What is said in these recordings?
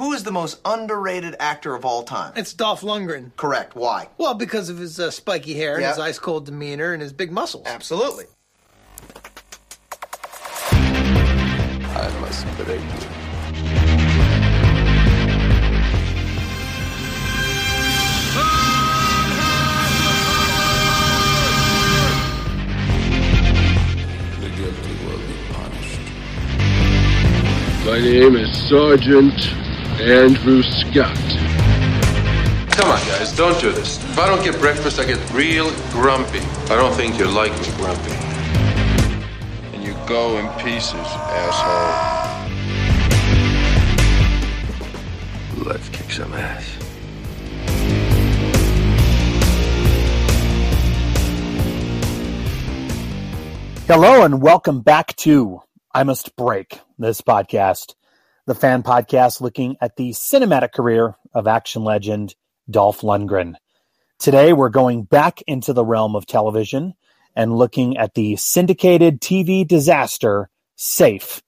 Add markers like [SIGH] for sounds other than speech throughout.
Who is the most underrated actor of all time? It's Dolph Lundgren. Correct. Why? Well, because of his uh, spiky hair and Yeah. his ice cold demeanor and his big muscles. Absolutely. I must break you. The guilty will be punished. My name is Sergeant Andrew Scott. Come on, guys, don't do this. If I don't get breakfast, I get real grumpy. I don't think you like me grumpy. And you go in pieces, asshole. Let's kick some ass. Hello and welcome back to I Must Break this podcast, the fan podcast looking at the cinematic career of action legend Dolph Lundgren. Today we're going back into the realm of television and looking at the syndicated TV disaster Safe,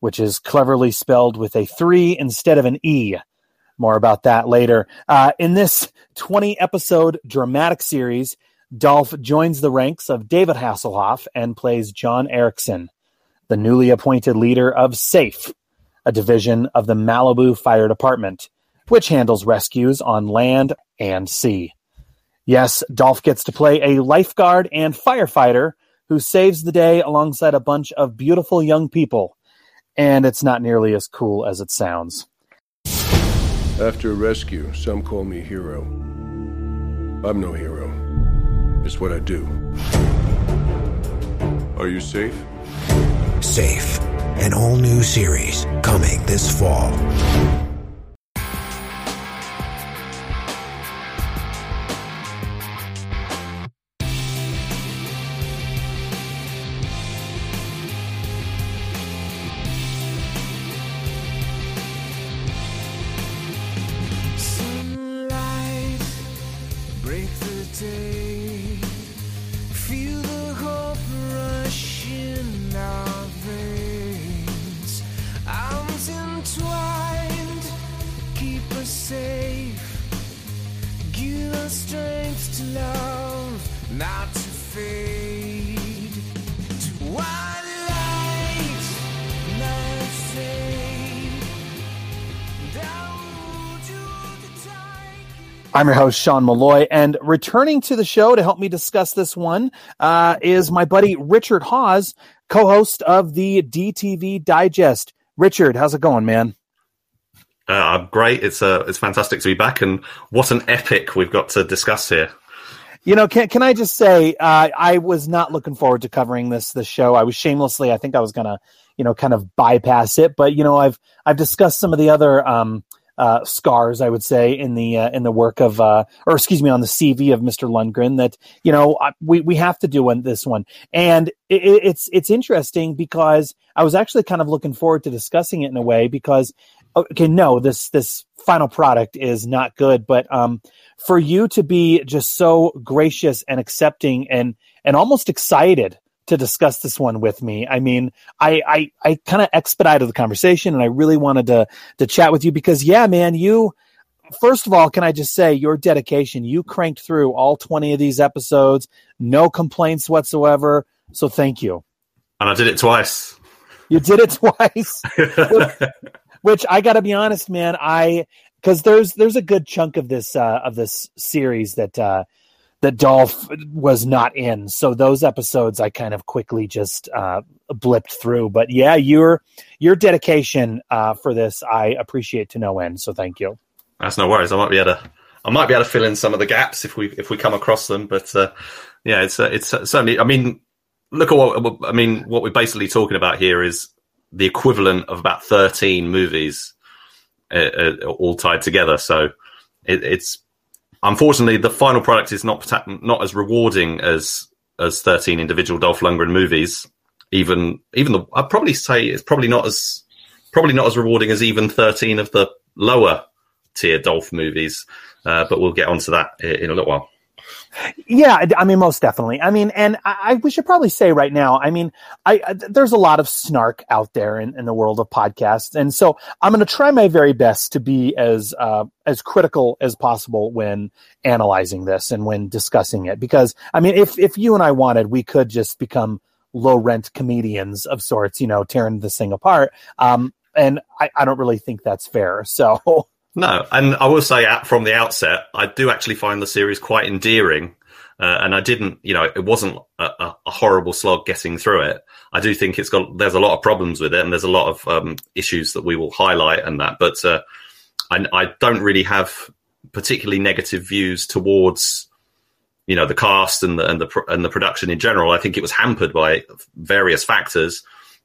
which is cleverly spelled with a three instead of an E. More about that later. Uh, in this 20 episode dramatic series, Dolph joins the ranks of David Hasselhoff and plays John Erickson, the newly appointed leader of SAFE, a division of the Malibu Fire Department, which handles rescues on land and sea. Yes, Dolph gets to play a lifeguard and firefighter who saves the day alongside a bunch of beautiful young people. And it's not nearly as cool as it sounds. After a rescue, some call me hero. I'm no hero. It's what I do. Are you safe? Safe, an all new series coming this fall. I'm your host, Sean Malloy, and returning to the show to help me discuss this one uh, is my buddy Richard Hawes, co host of the DTV Digest. Richard, how's it going, man? Uh, great. It's uh, it's fantastic to be back, and what an epic we've got to discuss here. You know, can can I just say uh, I was not looking forward to covering this this show. I was shamelessly, I think I was gonna, you know, kind of bypass it. But you know, I've I've discussed some of the other um, uh, scars, I would say, in the uh, in the work of, uh, or excuse me, on the CV of Mr. Lundgren. That you know, we we have to do one, this one, and it, it- it's it's interesting because I was actually kind of looking forward to discussing it in a way because okay, no, this this final product is not good, but um, for you to be just so gracious and accepting and and almost excited to discuss this one with me. I mean, I I, I kind of expedited the conversation and I really wanted to to chat with you because yeah, man, you first of all, can I just say your dedication, you cranked through all 20 of these episodes, no complaints whatsoever. So thank you. And I did it twice. You did it twice. [LAUGHS] which I got to be honest, man, I because there's there's a good chunk of this uh, of this series that uh, that Dolph was not in. So those episodes I kind of quickly just uh, blipped through. But yeah, your your dedication uh, for this I appreciate to no end. So thank you. That's no worries. I might be able to. I might be able to fill in some of the gaps if we if we come across them. But uh, yeah, it's uh, it's certainly. I mean, look at what I mean. What we're basically talking about here is the equivalent of about thirteen movies uh, uh, all tied together. So it, it's unfortunately the final product is not not as rewarding as as thirteen individual Dolph Lundgren movies. Even even the I'd probably say it's probably not as probably not as rewarding as even thirteen of the lower tier Dolph movies. Uh, but we'll get onto that i- in a little while. Yeah, I- mean, most definitely. I mean, and I, I we should probably say right now. I mean, I, I there's a lot of snark out there in, in the world of podcasts, and so I'm going to try my very best to be as uh, as critical as possible when analyzing this and when discussing it. Because I mean, if if you and I wanted, we could just become low rent comedians of sorts, you know, tearing this thing apart. Um, and I, I don't really think that's fair. [LAUGHS] So. No, and I will say at, from the outset, I do actually find the series quite endearing. Uh, and I didn't, you know, it wasn't a, a, horrible slog getting through it. I do think it's got, there's a lot of problems with it and there's a lot of um, issues that we will highlight and that. But uh, I, I don't really have particularly negative views towards, you know, the cast and the, and the, and the production in general. I think it was hampered by various factors,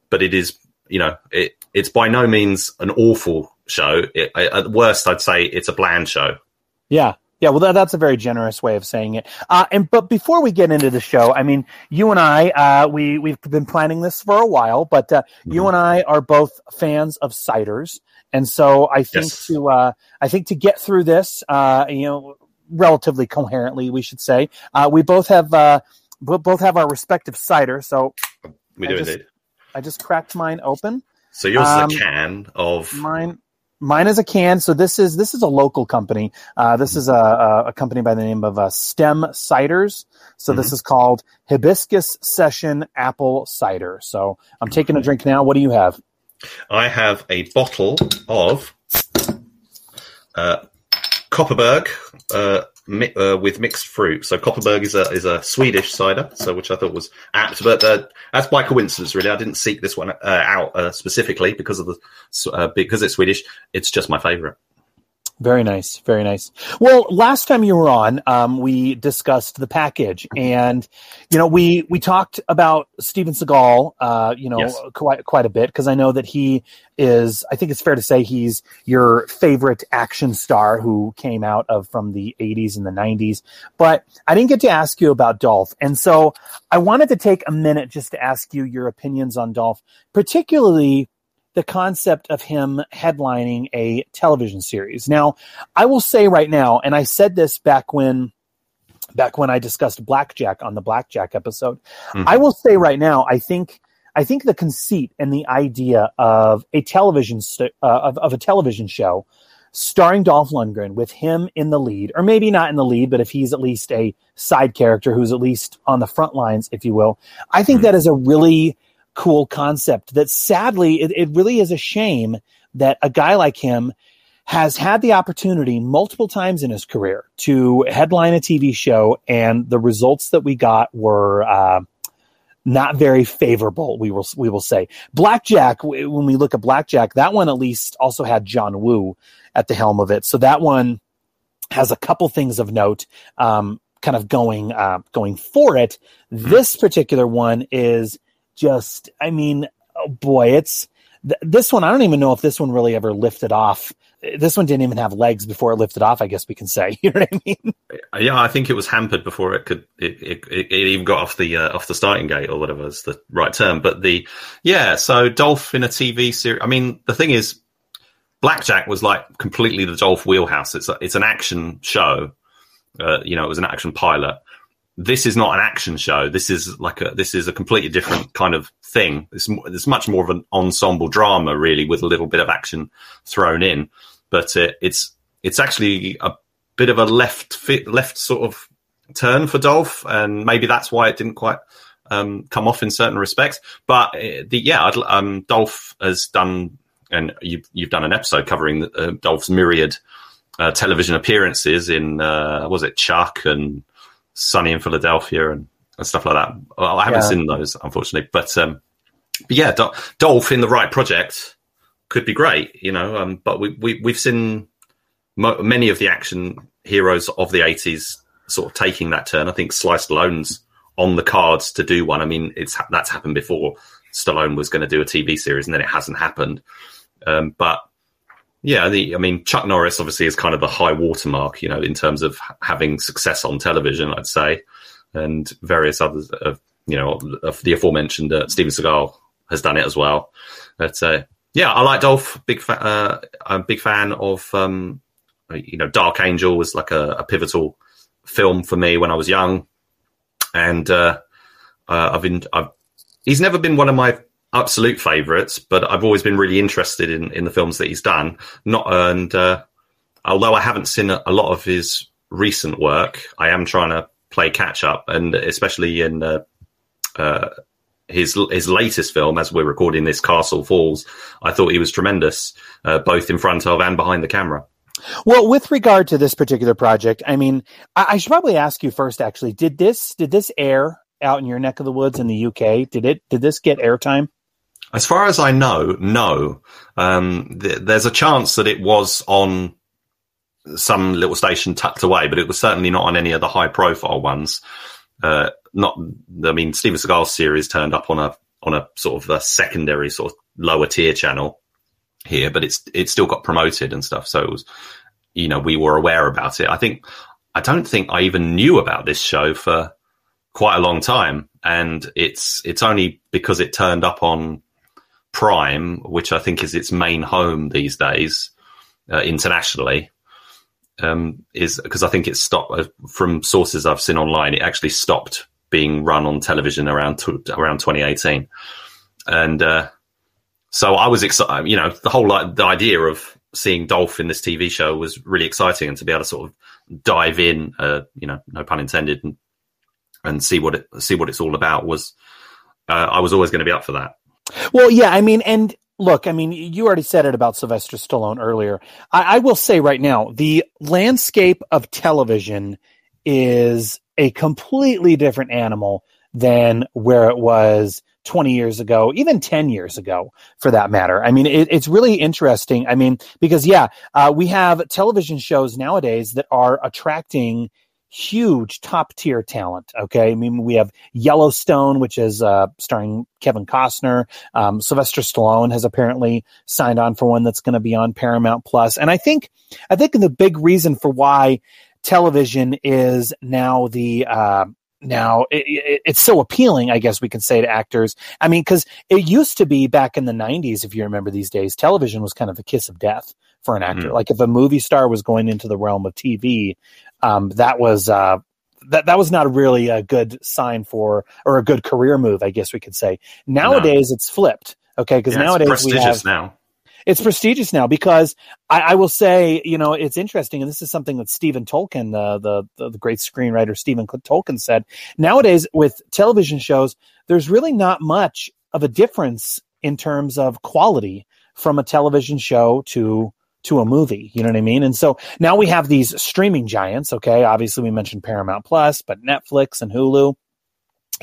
but it is, you know, it, it's by no means an awful show. It, at worst, I'd say it's a bland show. Yeah. Yeah, well, that, that's a very generous way of saying it. Uh, and but before we get into the show, I mean, you and I, uh, we we've been planning this for a while, but uh, you and I are both fans of ciders, and so I think Yes. to uh, I think to get through this, uh, you know, relatively coherently, we should say, uh, we both have uh, both have our respective cider. So We I do just- indeed. I just cracked mine open. So yours um, is a can of Mine, mine is a can. So this is this is a local company. Uh, this is a, a, company by the name of uh, Stem Ciders. So this is called Hibiscus Session Apple Cider. So I'm taking a drink now. What do you have? I have a bottle of uh, Kopparberg uh, mi- uh, with mixed fruit. So Kopparberg is a is a Swedish cider, so which I thought was apt. But uh, that's by coincidence, really. I didn't seek this one uh, out uh, specifically because of the uh, because it's Swedish. It's just my favourite. Very nice, very nice. Well, last time you were on, um, we discussed the package, and you know, we we talked about Steven Seagal, uh, you know, Yes. quite quite a bit because I know that he is. I think it's fair to say he's your favorite action star who came out of from the '80s and the '90s. But I didn't get to ask you about Dolph, and so I wanted to take a minute just to ask you your opinions on Dolph, particularly the concept of him headlining a television series. Now, I will say right now, and I said this back when back when I discussed Blackjack on the Blackjack episode. Mhm. I will say right now, I think I think the conceit and the idea of a television st- uh, of, of a television show starring Dolph Lundgren with him in the lead, or maybe not in the lead, but if he's at least a side character who's at least on the front lines, if you will, I think that is a really cool concept that sadly it, it really is a shame that a guy like him has had the opportunity multiple times in his career to headline a TV show, and the results that we got were uh, not very favorable. We will we will say Blackjack. When we look at Blackjack, that one at least also had John Woo at the helm of it, so that one has a couple things of note. Um, kind of going uh, going for it. This particular one is just, I mean, oh boy, it's th- this one. I don't even know if this one really ever lifted off. This one didn't even have legs before it lifted off. I guess we can say. [LAUGHS] You know what I mean? Uh, Yeah, I think it was hampered before it could it, it, it even got off the uh, off the starting gate or whatever is the right term. But the yeah, so Dolph in a TV series. I mean, the thing is, Blackjack was like completely the Dolph wheelhouse. It's a, it's an action show. Uh, you know, it was an action pilot. This is not an action show. This is like a this is a completely different kind of thing. It's it's much more of an ensemble drama, really, with a little bit of action thrown in. But uh, it's it's actually a bit of a left fit, left sort of turn for Dolph, and maybe that's why it didn't quite um, come off in certain respects. But uh, the yeah, um, Dolph has done, and you've you've done an episode covering uh, Dolph's myriad uh, television appearances in uh, was it Chuck and Sunny in Philadelphia and, and stuff like that. Well, I haven't Yeah. seen those unfortunately, but um, but yeah, Dol- Dolph in the right project could be great, you know. Um, but we, we we've seen mo- many of the action heroes of the eighties sort of taking that turn. I think Sly Stallone's on the cards to do one. I mean, it's that's happened before. Stallone was going to do a TV series, and then it hasn't happened. Um, but yeah, the I mean, Chuck Norris obviously is kind of the high watermark, you know, in terms of having success on television, I'd say, and various others, uh, you know, of the aforementioned uh, Steven Seagal has done it as well. But uh, yeah, I like Dolph. Big fa- uh, I'm a big fan of um, you know, Dark Angel was like a, a pivotal film for me when I was young, and uh, uh, I've been. I've, he's never been one of my absolute favourites, but I've always been really interested in in the films that he's done. Not and uh, although I haven't seen a, a lot of his recent work, I am trying to play catch up, and especially in uh, uh, his his latest film, as we're recording this, Castle Falls. I thought he was tremendous, uh, both in front of and behind the camera. Well, with regard to this particular project, I mean, I, I should probably ask you first. Actually, did this did this air out in your neck of the woods in the UK? Did it did this get airtime? As far as I know, no. Um, th- there's a chance that it was on some little station tucked away, but it was certainly not on any of the high profile ones. Uh, not, I mean, Steven Seagal's series turned up on a on a sort of a secondary sort of lower tier channel here, but it's it still got promoted and stuff. So it was, you know, we were aware about it. I think I don't think I even knew about this show for quite a long time, and it's it's only because it turned up on Prime, which I think is its main home these days uh, internationally. Um, is because I think it stopped uh, from sources I've seen online. It actually stopped being run on television around t- around 2018, and uh, so I was excited. You know, the whole like, the idea of seeing Dolph in this TV show was really exciting, and to be able to sort of dive in, uh, you know, no pun intended, and, and see what it see what it's all about was. Uh, I was always going to be up for that. Well, yeah, I mean, and look, I mean, you already said it about Sylvester Stallone earlier. I, I will say right now, the landscape of television is a completely different animal than where it was 20 years ago, even 10 years ago, for that matter. I mean, it, it's really interesting. I mean, because yeah, uh, we have television shows nowadays that are attracting huge top tier talent. Okay. I mean, we have Yellowstone, which is uh, starring Kevin Costner. Um, Sylvester Stallone has apparently signed on for one that's going to be on Paramount Plus. And I think, I think the big reason for why television is now the, uh, now it, it, it's so appealing, I guess we can say to actors. I mean, because it used to be back in the 90s, if you remember these days, television was kind of a kiss of death for an actor. Mm. Like if a movie star was going into the realm of TV, um, that was uh, that that was not really a good sign for or a good career move, I guess we could say. Nowadays, it's flipped. Okay, because Yeah, it's nowadays we have now. it's prestigious now because I, I will say, you know, it's interesting, and this is something that Stephen Tolkin, the, the the the great screenwriter Stephen Tolkin, said. Nowadays, with television shows, there's really not much of a difference in terms of quality from a television show to to a movie. You know what I mean? And so now we have these streaming giants. Okay, obviously we mentioned Paramount Plus, but Netflix and Hulu.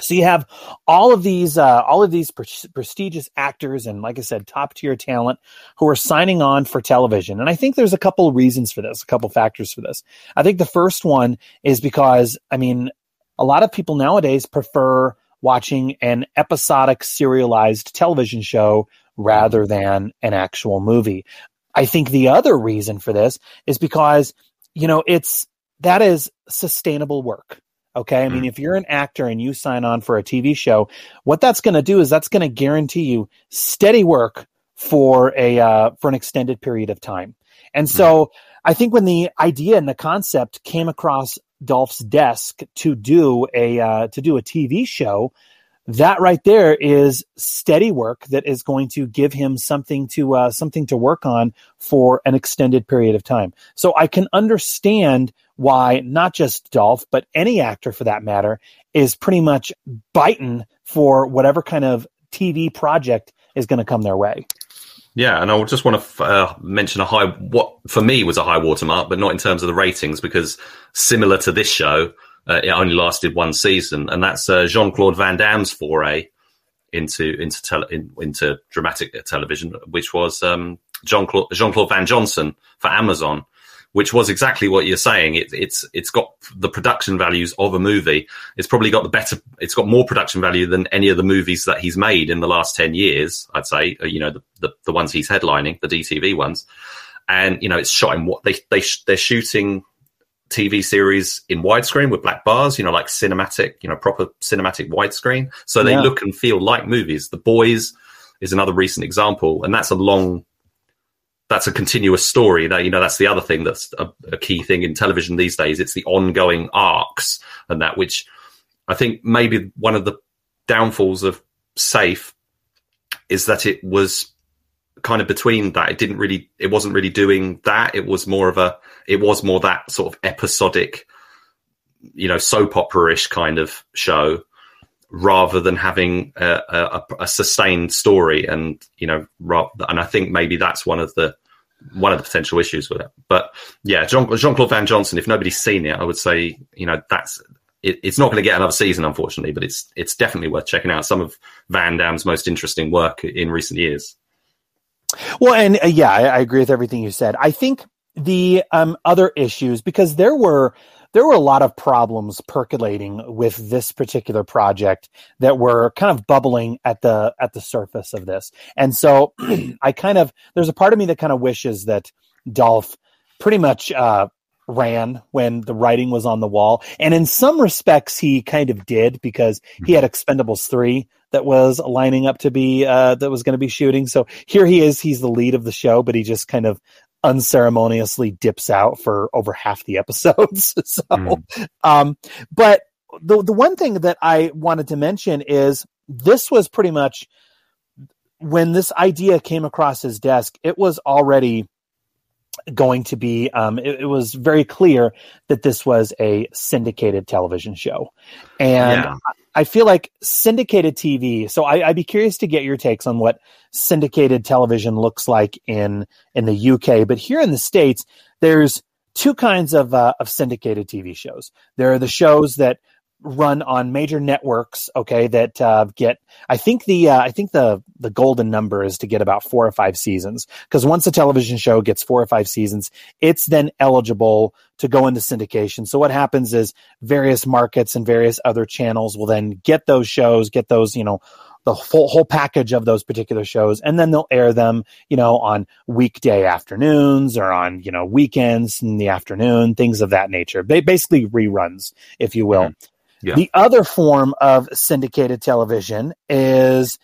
So you have all of these, uh, all of these pre- prestigious actors and, like I said, top tier talent who are signing on for television. And I think there's a couple of reasons for this, a couple factors for this. I think the first one is because, I mean, a lot of people nowadays prefer watching an episodic serialized television show rather than an actual movie. I think the other reason for this is because, you know, it's that is sustainable work. Okay. I mean, if you're an actor and you sign on for a TV show, what that's going to do is that's going to guarantee you steady work for a, uh, for an extended period of time. And so I think when the idea and the concept came across Dolph's desk to do a, uh, to do a TV show, that right there is steady work that is going to give him something to uh, something to work on for an extended period of time. So I can understand why not just Dolph, but any actor for that matter is pretty much biting for whatever kind of TV project is going to come their way. Yeah, and I just want to uh, mention a high what for me was a high watermark, but not in terms of the ratings, because similar to this show, uh, it only lasted one season, and that's uh, Jean Claude Van Damme's foray into into tele- in, into dramatic television, which was um, Jean Claude Jean Claude Van Johnson for Amazon, which was exactly what you're saying. It, it's it's got the production values of a movie. It's probably got the better. It's got more production value than any of the movies that he's made in the last ten years. I'd say, uh, you know, the the, the ones he's headlining, the DTV ones, and you know, it's shot in what they they they're shooting TV series in widescreen with black bars, you know, like cinematic, you know, proper cinematic widescreen. So they Yeah. look and feel like movies. The Boys is another recent example, and that's a long, that's a continuous story. That you know, that's the other thing that's a, a key thing in television these days. It's the ongoing arcs and that, which I think maybe one of the downfalls of Safe is that it was kind of between that. It didn't really, it wasn't really doing that. It was more of a, it was more that sort of episodic, you know, soap opera-ish kind of show rather than having a, a, a sustained story. And, you know, and I think maybe that's one of the, one of the potential issues with it. But yeah, Jean Claude Van Johnson, if nobody's seen it, I would say, you know, that's, it, it's not going to get another season, unfortunately, but it's, it's definitely worth checking out some of Van Damme's most interesting work in recent years. Well, and uh, yeah, I, I agree with everything you said. I think the um, other issues because there were there were a lot of problems percolating with this particular project that were kind of bubbling at the at the surface of this, and so [CLEARS THROAT] I kind of there's a part of me that kind of wishes that Dolph pretty much uh, ran when the writing was on the wall, and in some respects he kind of did because he had Expendables three that was lining up to be uh, that was going to be shooting. So here he is. He's the lead of the show, but he just kind of unceremoniously dips out for over half the episodes. [LAUGHS] so, Mm. um, but the the one thing that I wanted to mention is this was pretty much when this idea came across his desk. It was already going to be um, it, it was very clear that this was a syndicated television show and Yeah. I feel like syndicated TV. So I, I'd be curious to get your takes on what syndicated television looks like in in the UK. But here in the states, there's two kinds of uh, of syndicated TV shows. There are the shows that run on major networks. Okay, that uh, get. I think the uh, I think the the golden number is to get about four or five seasons because once a television show gets four or five seasons, it's then eligible to go into syndication. So what happens is various markets and various other channels will then get those shows, get those, you know, the whole, whole package of those particular shows, and then they'll air them, you know, on weekday afternoons or on, you know, weekends in the afternoon, things of that nature. Ba- basically reruns, if you will. Yeah. The other form of syndicated television is,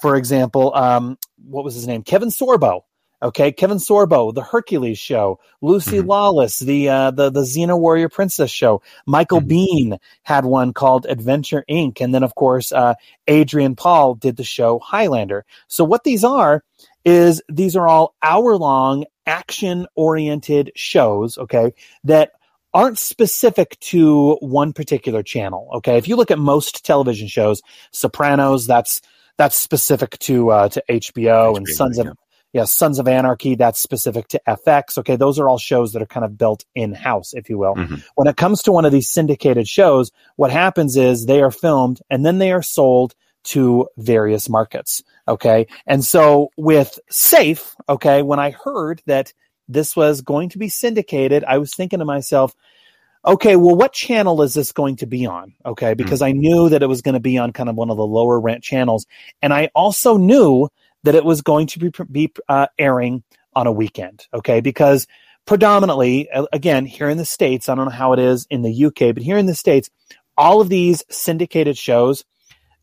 for example, um, what was his name? Kevin Sorbo. Okay, Kevin Sorbo, the Hercules show, Lucy Lawless, the uh, the the Xena Warrior Princess show. Michael Biehn had one called Adventure Inc. And then, of course, uh, Adrian Paul did the show Highlander. So, what these are is these are all hour long action oriented shows, okay, that aren't specific to one particular channel. Okay. If you look at most television shows, Sopranos, that's that's specific to uh, to HBO, and HBO, Sons of yeah. yeah, Sons of Anarchy, that's specific to FX. Okay, those are all shows that are kind of built in house, if you will. Mhm. When it comes to one of these syndicated shows, what happens is they are filmed and then they are sold to various markets. Okay. And so with Safe, okay, when I heard that this was going to be syndicated, I was thinking to myself, okay, well, what channel is this going to be on? Okay, because I knew that it was going to be on kind of one of the lower rent channels. And I also knew that it was going to be, be uh, airing on a weekend. Okay, because predominantly, again, here in the States, I don't know how it is in the UK, but here in the States, all of these syndicated shows,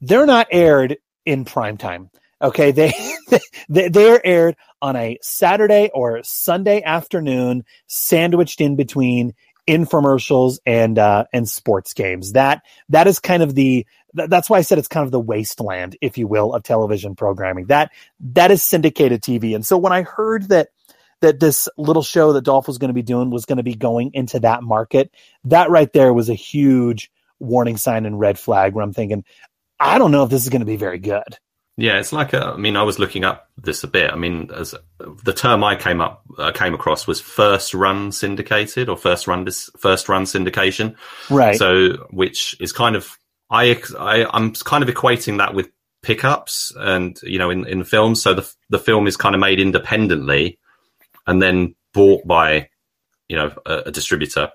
they're not aired in prime time. Okay, they [LAUGHS] they they're aired on a Saturday or Sunday afternoon, sandwiched in between infomercials and uh, and sports games. That that is kind of the th- that's why I said it's kind of the wasteland, if you will, of television programming. That that is syndicated TV. And so when I heard that that this little show that Dolph was going to be doing was going to be going into that market, that right there was a huge warning sign and red flag where I'm thinking, I don't know if this is going to be very good. Yeah, it's like a, I mean, I was looking up this a bit. I mean, as the term I came up uh, came across was first run syndicated or first run dis, first run syndication. Right. So, which is kind of I, I I'm kind of equating that with pickups and you know in in films. So the the film is kind of made independently and then bought by you know a, a distributor.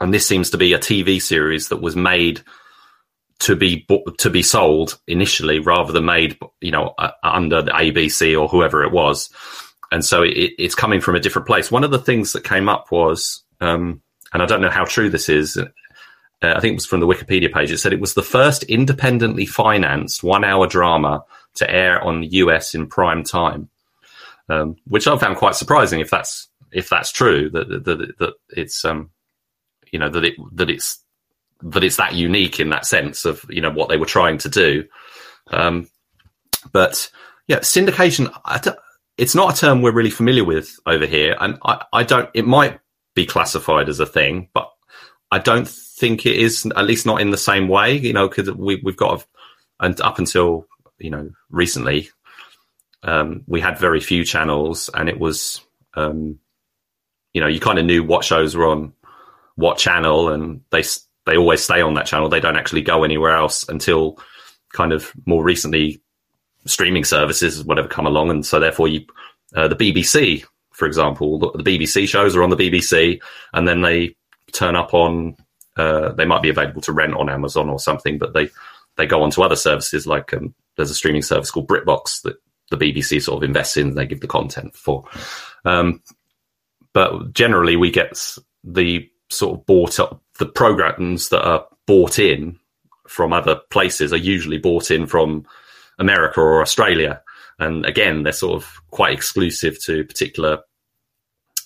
And this seems to be a TV series that was made to be to be sold initially rather than made you know uh, under the ABC or whoever it was. And so it, it's coming from a different place. One of the things that came up was um, and I don't know how true this is uh, I think it was from the Wikipedia page. It said it was the first independently financed one hour drama to air on the US in prime time um, which I found quite surprising if that's if that's true that that, that, that it's um, you know that it that it's that it's that unique in that sense of you know what they were trying to do. Um, but yeah, syndication. It's not a term we're really familiar with over here, and I, I don't. It might be classified as a thing, but I don't think it is. At least not in the same way. You know, because we we've got a, and up until you know recently, um, we had very few channels, and it was um, you know you kind of knew what shows were on what channel, and they they always stay on that channel. They don't actually go anywhere else until kind of more recently streaming services whatever come along, and so therefore you uh, the BBC, for example, the, the BBC shows are on the BBC, and then they turn up on uh, they might be available to rent on Amazon or something, but they they go on to other services like um, there's a streaming service called BritBox that the BBC sort of invests in. And they give the content for, um, but generally we get the sort of bought up the programs that are bought in from other places are usually bought in from America or Australia, and again they're sort of quite exclusive to particular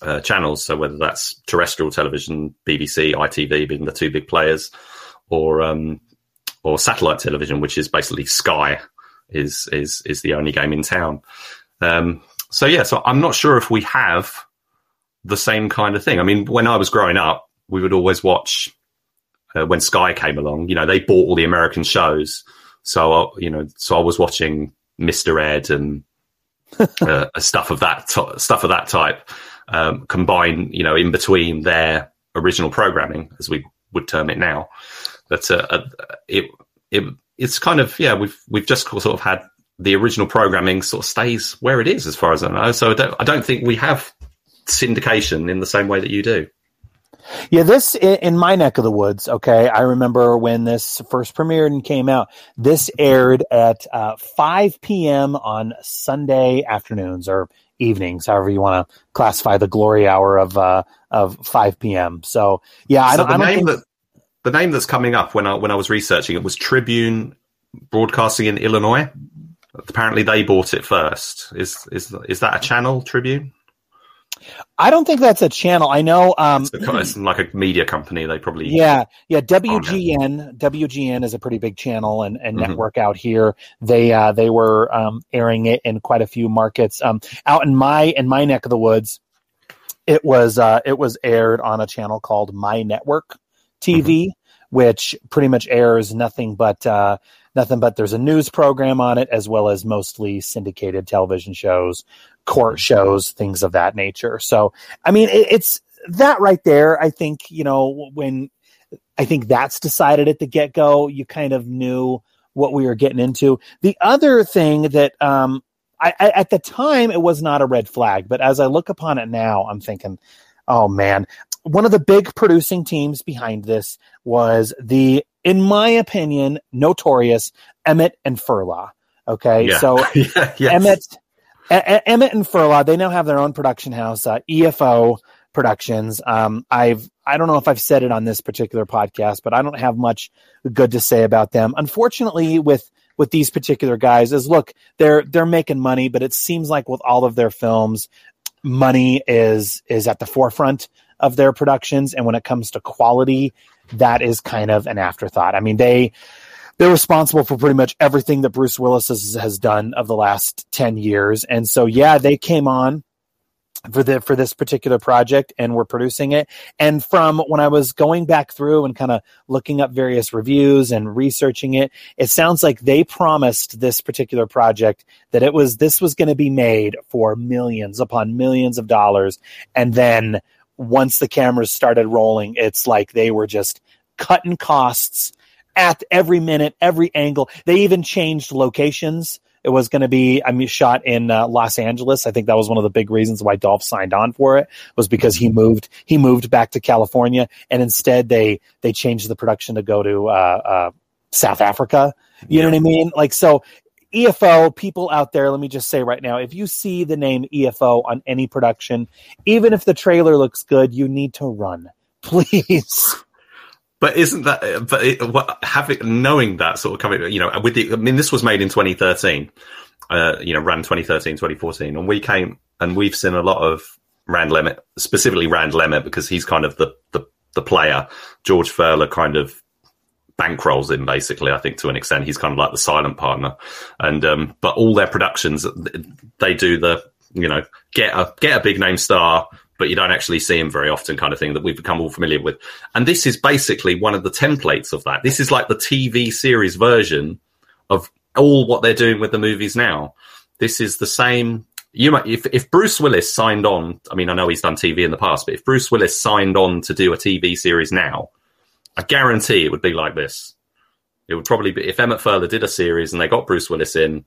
uh, channels. So whether that's terrestrial television, BBC, ITV being the two big players, or um, or satellite television, which is basically Sky, is is is the only game in town. Um, so yeah, so I'm not sure if we have the same kind of thing. I mean, when I was growing up, we would always watch uh, when Sky came along. You know, they bought all the American shows, so uh, you know, so I was watching Mister Ed and [LAUGHS] uh, stuff of that t- stuff of that type um, combine, you know, in between their original programming, as we would term it now. But uh, uh, it it it's kind of yeah, we've we've just sort of had the original programming sort of stays where it is, as far as I know. So I don't, I don't think we have syndication in the same way that you do. Yeah, this in my neck of the woods. Okay, I remember when this first premiered and came out. This aired at uh, 5 p.m. on Sunday afternoons or evenings, however you want to classify the glory hour of uh, of 5 p.m. So yeah, I don't. the I don't name think, that the name that's coming up when I when I was researching it was Tribune Broadcasting in Illinois. Apparently, they bought it first. Is is is that a channel? Tribune? I don't think that's a channel. I know. Um, It's, like a media company. They probably Yeah, yeah. WGN, WGN is a pretty big channel and, and Mhm. network out here. They uh, they were um, airing it in quite a few markets. Um, out in my in my neck of the woods, it was uh, it was aired on a channel called My Network TV, which pretty much airs nothing but uh, nothing but there's a news program on it as well as mostly syndicated television shows, court shows, things of that nature. So I mean, it, it's that right there. I think you know when I think that's decided at the get go. You kind of knew what we were getting into. The other thing that um, I, I at the time it was not a red flag, but as I look upon it now, I'm thinking, oh man, one of the big producing teams behind this was the, in my opinion, notorious Emmett and Furla. Okay, Yeah. so [LAUGHS] yeah, yes. Emmett, Emmett and Furla, they now have their own production house, uh, EFO Productions. Um, I've I don't know if I've said it on this particular podcast, but I don't have much good to say about them. Unfortunately, with with these particular guys, is look they're they're making money, but it seems like with all of their films, money is is at the forefront of their productions, and when it comes to quality, that is kind of an afterthought. I mean, they they're responsible for pretty much everything that Bruce Willis has, has done of the last 10 years. And so, yeah, they came on for the, for this particular project and we're producing it. And from when I was going back through and kind of looking up various reviews and researching it, it sounds like they promised this particular project that it was, this was going to be made for millions upon millions of dollars. And then once the cameras started rolling, it's like they were just cutting costs at every minute, every angle. They even changed locations. It was going to be, I mean, shot in uh, Los Angeles. I think that was one of the big reasons why Dolph signed on for it was because he moved, he moved back to California and instead they, they changed the production to go to, uh, uh, South Africa. You know what I mean? Like, so EFO people out there, let me just say right now, if you see the name EFO on any production, even if the trailer looks good, you need to run, [LAUGHS] please. But isn't that? But it, what, having knowing that sort of coming, you know, with the, I mean, this was made in 2013, uh, you know, ran 2013, 2014, and we came and we've seen a lot of Randall Emmett, specifically Randall Emmett, because he's kind of the the, the player. George Furla kind of bankrolls him basically. I think to an extent, he's kind of like the silent partner. And um, but all their productions, they do the you know get a get a big name star. But you don't actually see him very often, kind of thing that we've become all familiar with. And this is basically one of the templates of that. This is like the TV series version of all what they're doing with the movies now. This is the same. You might, if if Bruce Willis signed on. I mean, I know he's done TV in the past, but if Bruce Willis signed on to do a TV series now, I guarantee it would be like this. It would probably be if Emmett Furla did a series and they got Bruce Willis in,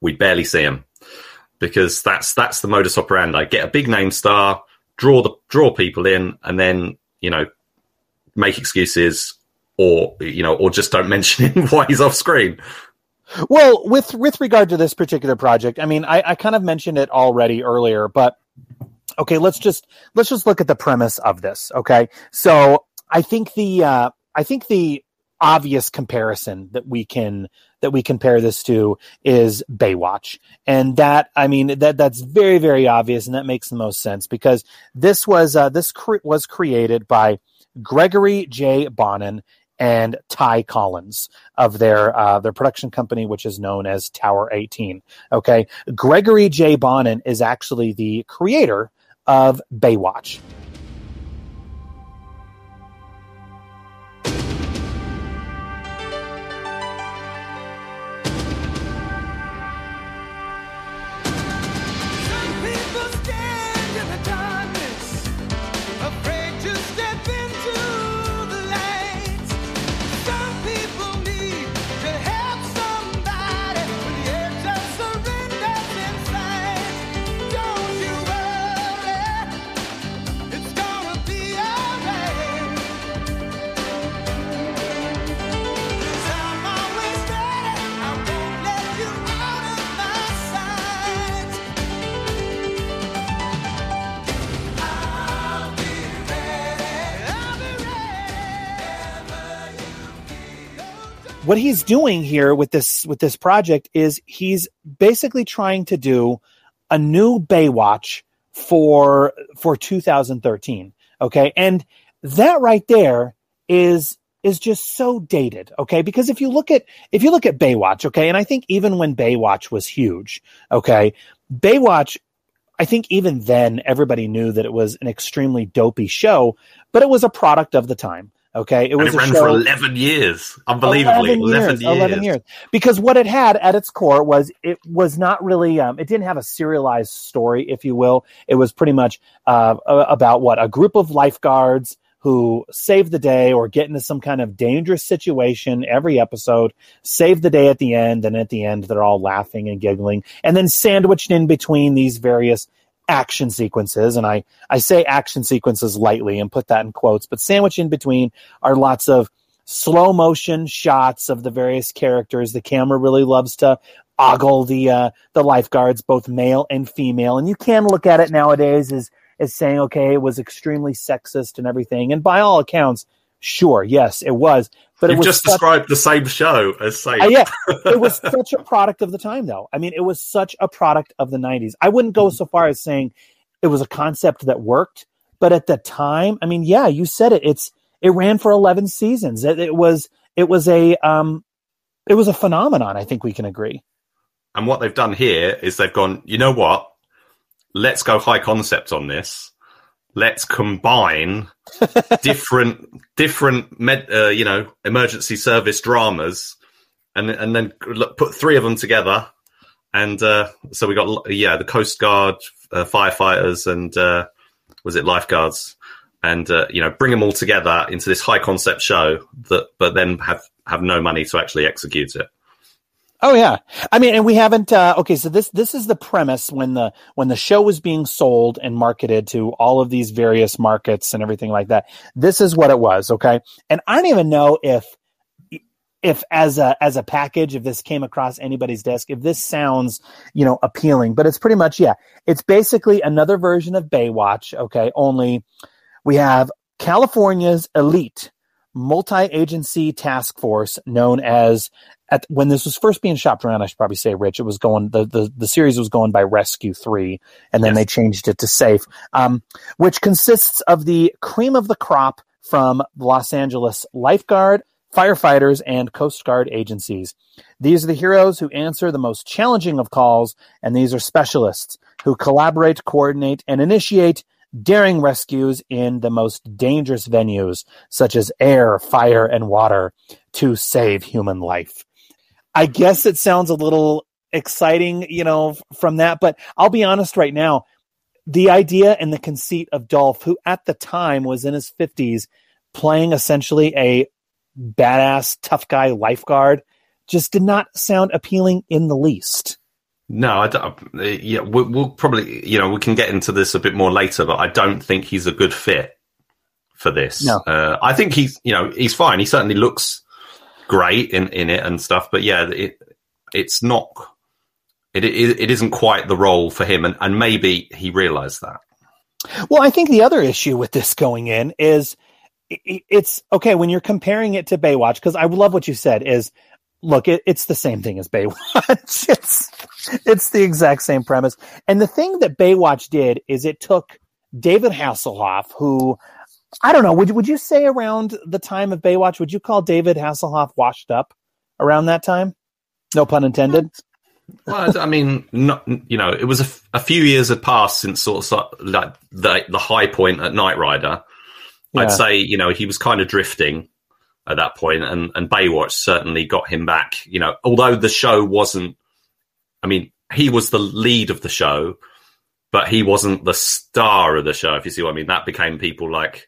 we'd barely see him because that's that's the modus operandi. Get a big name star, draw the draw people in, and then you know make excuses or you know or just don't mention him [LAUGHS] he's off screen. Well, with with regard to this particular project, I mean, I, I kind of mentioned it already earlier, but okay, let's just let's just look at the premise of this. Okay, so I think the uh, I think the obvious comparison that we can that we compare this to is Baywatch, and that I mean that that's very very obvious, and that makes the most sense because this was uh, this was created by Gregory J. Bonann and Ty Collins of their uh, their production company, which is known as Tower 18. Okay, Gregory J. Bonann is actually the creator of Baywatch. What he's doing here with this with this project is he's basically trying to do a new Baywatch for for 2013. Okay, and that right there is is just so dated. Okay, because if you look at if you look at Baywatch, okay, and I think even when Baywatch was huge, okay, Baywatch. I think even then everybody knew that it was an extremely dopey show, but it was a product of the time. Okay, it And was it ran show, for 11 years. Unbelievably. 11 years. 11 years. Because what it had at its core was it was not really, um, it didn't have a serialized story, if you will. It was pretty much uh, about what? A group of lifeguards who save the day or get into some kind of dangerous situation every episode, save the day at the end, and at the end they're all laughing and giggling. And then sandwiched in between these various action sequences, and I, I say action sequences lightly and put that in quotes, but sandwiched in between are lots of slow motion shots of the various characters. The camera really loves to ogle the uh, the lifeguards, both male and female, and you can look at it nowadays as as saying, okay, it was extremely sexist and everything, and by all accounts, sure, yes, it was. But it You've was just such- described the same show as say. uh, yeah, it was [LAUGHS] such a product of the time, though. I mean, it was such a product of the '90s. I wouldn't go so far as saying it was a concept that worked, but at the time, I mean, yeah, you said it. It's it ran for 11 seasons. It, it was it was a um, it was a phenomenon. I think we can agree. And what they've done here is they've gone, you know what? Let's go high concept on this. Let's combine [LAUGHS] different different med, uh, you know emergency service dramas, and and then put three of them together. And uh, so we got yeah the Coast Guard uh, firefighters and uh, was it lifeguards, and uh, you know bring them all together into this high concept show that, but then have have no money to actually execute it. Oh yeah, I mean, and we haven't. Uh, okay, so this this is the premise when the when the show was being sold and marketed to all of these various markets and everything like that. This is what it was. Okay, and I don't even know if if as a as a package if this came across anybody's desk if this sounds you know appealing but it's pretty much yeah it's basically another version of baywatch okay only we have california's elite multi-agency task force known as at when this was first being shopped around. I should probably say, Rich, it was going the the, the series was going by Rescue Three, and then Yes. they changed it to Safe, um, which consists of the cream of the crop from Los Angeles lifeguard, firefighters, and Coast Guard agencies. These are the heroes who answer the most challenging of calls, and these are specialists who collaborate, coordinate, and initiate daring rescues in the most dangerous venues, such as air, fire, and water, to save human life. I guess it sounds a little exciting, you know, from that, but I'll be honest right now. The idea and the conceit of Dolph, who at the time was in his 50s, playing essentially a badass, tough guy lifeguard, just did not sound appealing in the least. No, I don't. uh, Yeah, we'll, we'll probably, you know, we can get into this a bit more later, but I don't think he's a good fit for this. No. Uh, I think he's, you know, he's fine. He certainly looks great in, in it and stuff, but yeah, it, it's not, it, it, it isn't quite the role for him. And, and maybe he realized that. Well, I think the other issue with this going in is it's okay when you're comparing it to Baywatch because I love what you said is look it, it's the same thing as Baywatch. [LAUGHS] it's it's the exact same premise. And the thing that Baywatch did is it took David Hasselhoff who I don't know, would you, would you say around the time of Baywatch would you call David Hasselhoff washed up around that time? No pun intended. Well, I mean, not, you know, it was a, f- a few years had passed since sort of like the the high point at Knight Rider. Yeah. I'd say, you know, he was kind of drifting at that point, and and Baywatch certainly got him back. You know, although the show wasn't, I mean, he was the lead of the show, but he wasn't the star of the show. If you see what I mean, that became people like,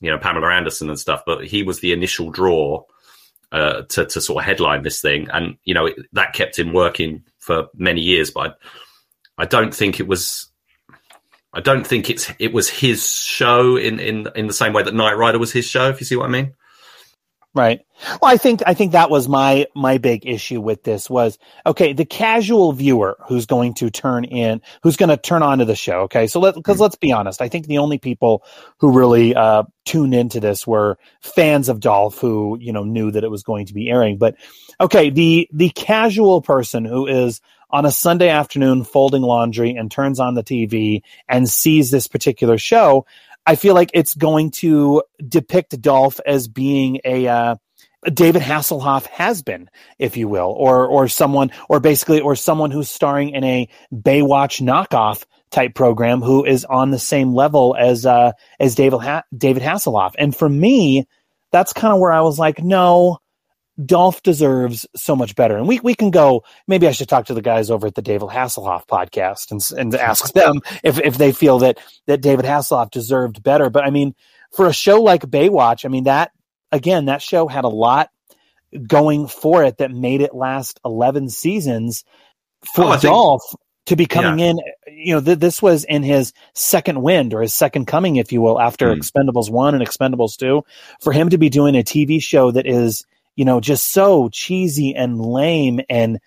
you know, Pamela Anderson and stuff. But he was the initial draw uh, to to sort of headline this thing, and you know it, that kept him working for many years. But I, I don't think it was. I don't think it's it was his show in in in the same way that Knight Rider was his show. If you see what I mean. Right. Well, I think I think that was my my big issue with this was okay. The casual viewer who's going to turn in, who's going to turn on to the show. Okay, so let because let's be honest. I think the only people who really uh, tuned into this were fans of Dolph, who you know knew that it was going to be airing. But okay, the the casual person who is on a Sunday afternoon folding laundry and turns on the TV and sees this particular show, I feel like it's going to depict Dolph as being a uh, David Hasselhoff has been, if you will, or or someone, or basically, or someone who's starring in a Baywatch knockoff type program who is on the same level as uh, as David ha- David Hasselhoff. And for me, that's kind of where I was like, no, Dolph deserves so much better. And we, we can go, maybe I should talk to the guys over at the David Hasselhoff podcast and, and ask [LAUGHS] them if, if they feel that, that David Hasselhoff deserved better. But I mean, for a show like Baywatch, I mean, that, again, that show had a lot going for it that made it last 11 seasons for Oh, I think- Dolph to be coming in. You know, th- this was in his second wind or his second coming, if you will, after Hmm. Expendables 1 and Expendables 2. For him to be doing a TV show that is, you know, just so cheesy and lame and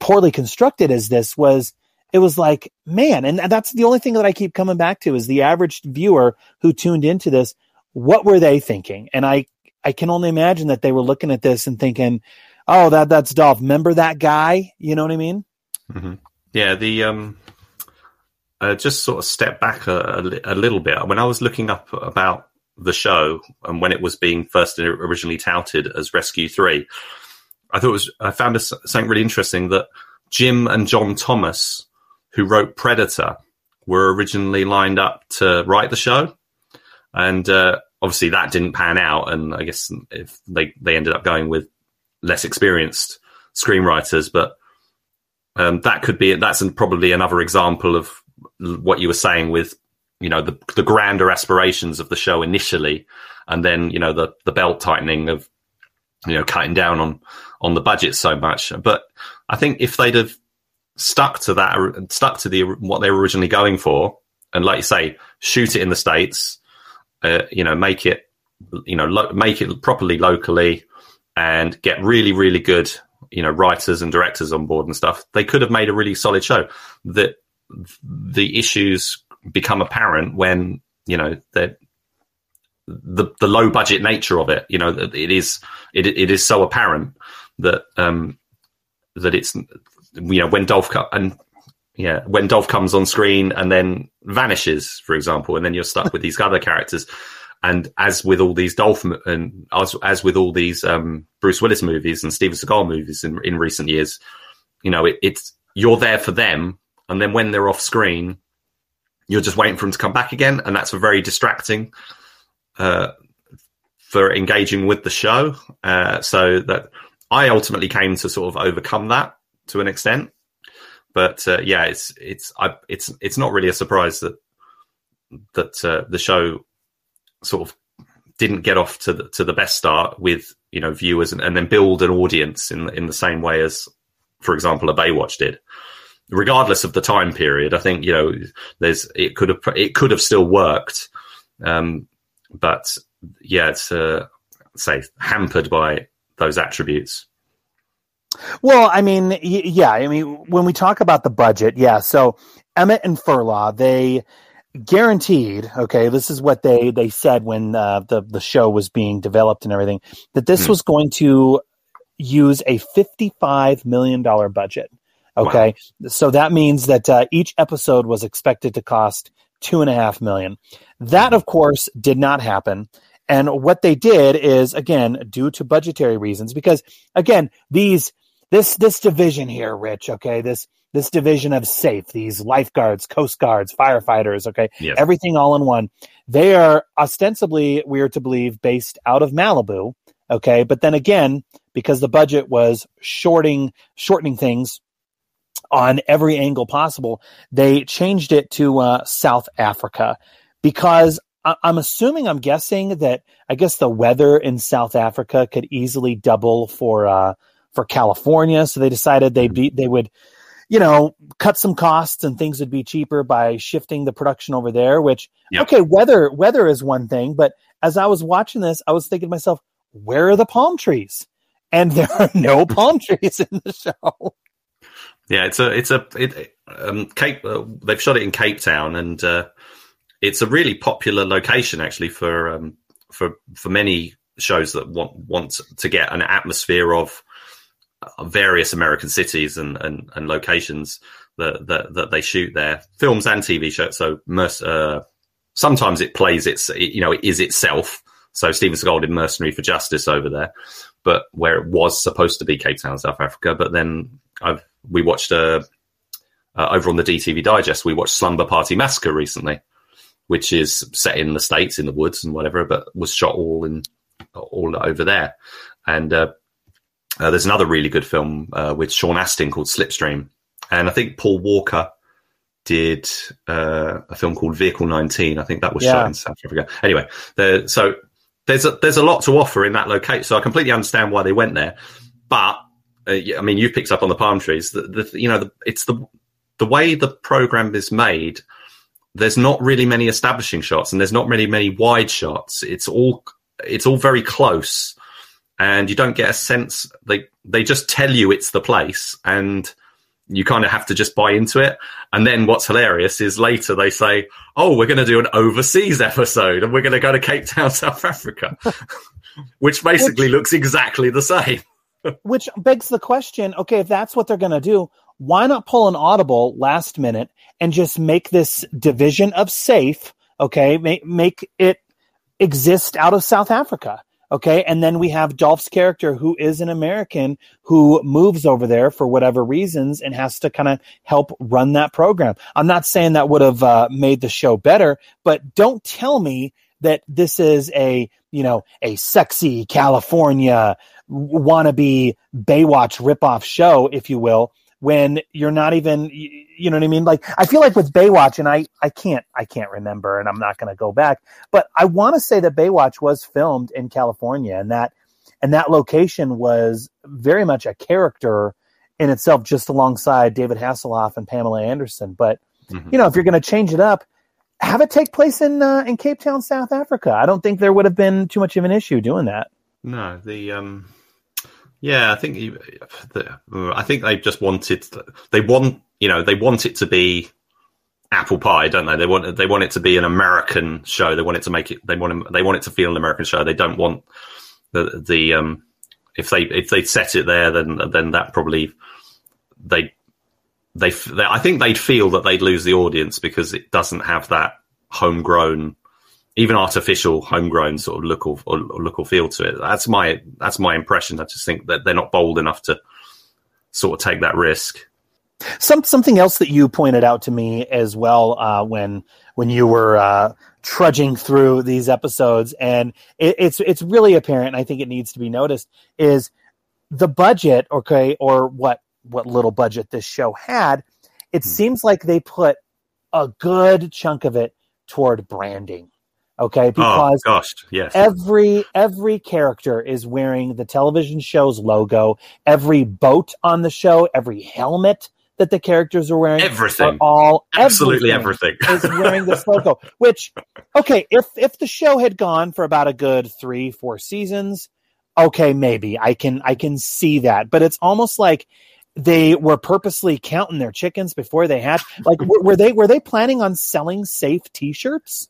poorly constructed as this was, it was like, man, and that's the only thing that I keep coming back to is the average viewer who tuned into this. What were they thinking? And I, I can only imagine that they were looking at this and thinking, "Oh, that that's Dolph. Remember that guy? You know what I mean?" hmm Yeah, the um, uh, just sort of step back a, a, a little bit. When I was looking up about the show and when it was being first originally touted as Rescue Three, I thought it was I found something really interesting that Jim and John Thomas, who wrote Predator, were originally lined up to write the show, and uh, obviously that didn't pan out. And I guess if they they ended up going with less experienced screenwriters, but um, that could be that's probably another example of what you were saying with you know the the grander aspirations of the show initially, and then you know the the belt tightening of you know cutting down on on the budget so much. But I think if they'd have stuck to that, stuck to the what they were originally going for, and like you say, shoot it in the states, uh, you know, make it you know lo- make it properly locally, and get really really good you know writers and directors on board and stuff they could have made a really solid show that the issues become apparent when you know that the the low budget nature of it. You know, it is it it is so apparent that um that it's you know when Dolph and yeah when Dolph comes on screen and then vanishes, for example, and then you're stuck with these other characters. And as with all these Dolph and as as with all these um, Bruce Willis movies and Steven Seagal movies in in recent years, you know, it, it's you're there for them, and then when they're off screen, you're just waiting for them to come back again, and that's very distracting uh, for engaging with the show. Uh, so that I ultimately came to sort of overcome that to an extent. But uh, yeah, it's it's I, it's it's not really a surprise that that uh, the show sort of didn't get off to the, to the best start with you know viewers and, and then build an audience in in the same way as, for example, a Baywatch did. Regardless of the time period, I think you know there's it could have it could have still worked, um, but yeah, it's uh, say hampered by those attributes. Well, I mean, y- yeah, I mean, when we talk about the budget, yeah. So Emmett and Furla, they guaranteed. Okay, this is what they they said when uh, the the show was being developed and everything that this Hmm. was going to use a fifty five million dollar budget. Okay, so that means that uh, each episode was expected to cost two and a half million. That, of course, did not happen. And what they did is, again, due to budgetary reasons, because again, these this this division here, Rich, okay, this this division of safe, these lifeguards, coast guards, firefighters, okay, Yes. everything all in one. They are ostensibly, we are to believe, based out of Malibu, okay, but then again, because the budget was shorting shortening things on every angle possible, they changed it to uh, South Africa because I- I'm assuming, I'm guessing that I guess the weather in South Africa could easily double for uh, for California. So they decided they'd be they would, you know, cut some costs and things would be cheaper by shifting the production over there. Which Yeah. okay, weather weather is one thing, but as I was watching this, I was thinking to myself, where are the palm trees? And [LAUGHS] there are no palm trees in the show. Yeah, it's a it's a it, um, Cape. Uh, they've shot it in Cape Town, and uh, it's a really popular location actually for um, for for many shows that want want to get an atmosphere of uh, various American cities and and, and locations that, that that they shoot there, films and TV shows. So uh, sometimes it plays its it, you know it is itself. So Steven Seagal did Mercenary for Justice over there, but where it was supposed to be Cape Town, South Africa. But then I've we watched uh, uh, over on the DTV Digest. We watched Slumber Party Massacre recently, which is set in the states in the woods and whatever, but was shot all in all over there. And uh, uh, there's another really good film uh, with Sean Astin called Slipstream, and I think Paul Walker did uh, a film called Vehicle 19. I think that was Yeah. shot in South Africa. Anyway, there, so there's a, there's a lot to offer in that location. So I completely understand why they went there, but uh, I mean, you've picked up on the palm trees. The, the you know, the, it's the the way the program is made. There's not really many establishing shots, and there's not really many wide shots. It's all it's all very close, and you don't get a sense. They they just tell you it's the place, and you kind of have to just buy into it. And then what's hilarious is later they say, "Oh, we're going to do an overseas episode, and we're going to go to Cape Town, [LAUGHS] South Africa," [LAUGHS] which basically looks exactly the same. Which begs the question okay, if that's what they're going to do, why not pull an audible last minute and just make this division of safe, okay, make, make it exist out of South Africa? Okay. And then we have Dolph's character who is an American who moves over there for whatever reasons and has to kind of help run that program. I'm not saying that would have uh, made the show better, but don't tell me that this is a, you know, a sexy California wannabe Baywatch ripoff show, if you will, when you're not even, you know what I mean? Like, I feel like with Baywatch, and I, I can't, I can't remember, and I'm not going to go back, but I want to say that Baywatch was filmed in California, and that, and that location was very much a character in itself, just alongside David Hasselhoff and Pamela Anderson. But Mhm. you know, if you're going to change it up, have it take place in uh, in Cape Town, South Africa. I don't think there would have been too much of an issue doing that. No, the um, yeah, I think I think they just wanted they want you know they want it to be apple pie, don't they? They want they want it to be an American show. They want it to make it. They want they want it to feel an American show. They don't want the the um if they if they set it there, then then that probably they they, they I think they'd feel that they'd lose the audience because it doesn't have that homegrown, even artificial homegrown sort of look or, or look or feel to it. That's my that's my impression. I just think that they're not bold enough to sort of take that risk. Some something else that you pointed out to me as well uh, when when you were uh, trudging through these episodes, and it, it's it's really apparent. And I think it needs to be noticed is the budget, okay, or what what little budget this show had. It seems like they put a good chunk of it toward branding. Okay, oh, because oh gosh, yes. every every character is wearing the television show's logo. Every boat on the show, every helmet that the characters are wearing, Everything. are all Absolutely everything. [LAUGHS] is wearing this logo. Which, okay, if if the show had gone for about a good three four seasons, okay, maybe I can I can see that. But it's almost like they were purposely counting their chickens before they hatch. Like, were, were they were they planning on selling safe T-shirts?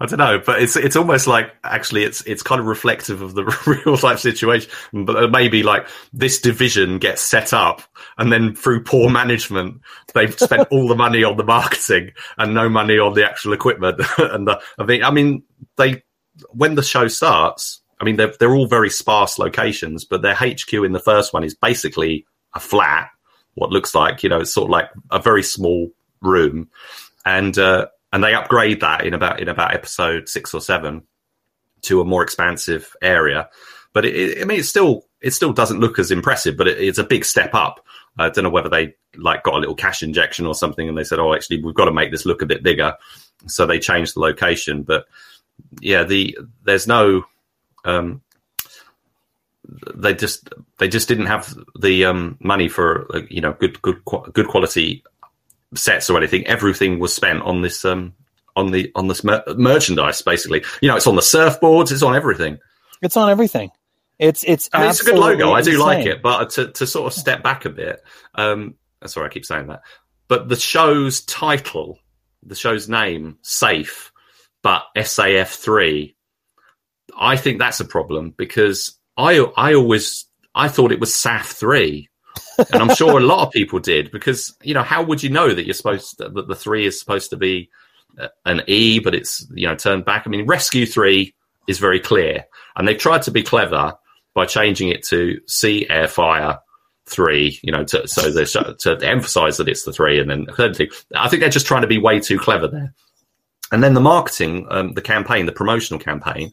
I don't know, but it's it's almost like actually it's it's kind of reflective of the [LAUGHS] real life situation. But maybe like this division gets set up, and then through poor management, they've spent [LAUGHS] all the money on the marketing and no money on the actual equipment. [LAUGHS] and the, I think I mean they when the show starts, I mean they're they're all very sparse locations, but their HQ in the first one is basically a flat, what looks like you know it's sort of like a very small room, and. uh and they upgrade that in about in about episode six or seven to a more expansive area. But it, it, I mean, it still it still doesn't look as impressive, but it, it's a big step up. I don't know whether they like got a little cash injection or something, and they said, "Oh, actually, we've got to make this look a bit bigger," so they changed the location. But yeah, the there's no. Um, they just they just didn't have the um, money for uh, you know good good good quality sets or anything. Everything was spent on this um on the on this mer- merchandise. Basically, you know, it's on the surfboards. It's on everything. It's on everything. It's it's I mean, it's a good logo. I do like it, but to to sort of step back a bit. Um, sorry, I keep saying that. But the show's title, the show's name, Safe, but SAF three. I think that's a problem because I I always I thought it was SAF three. And I'm sure a lot of people did because you know how would you know that you're supposed to, that the three is supposed to be uh, an E, but it's you know turned back. I mean, Rescue Three is very clear, and they've tried to be clever by changing it to Sea Air Fire Three. You know, to, so they to emphasize that it's the three, and then I think they're just trying to be way too clever there. And then the marketing, um, the campaign, the promotional campaign,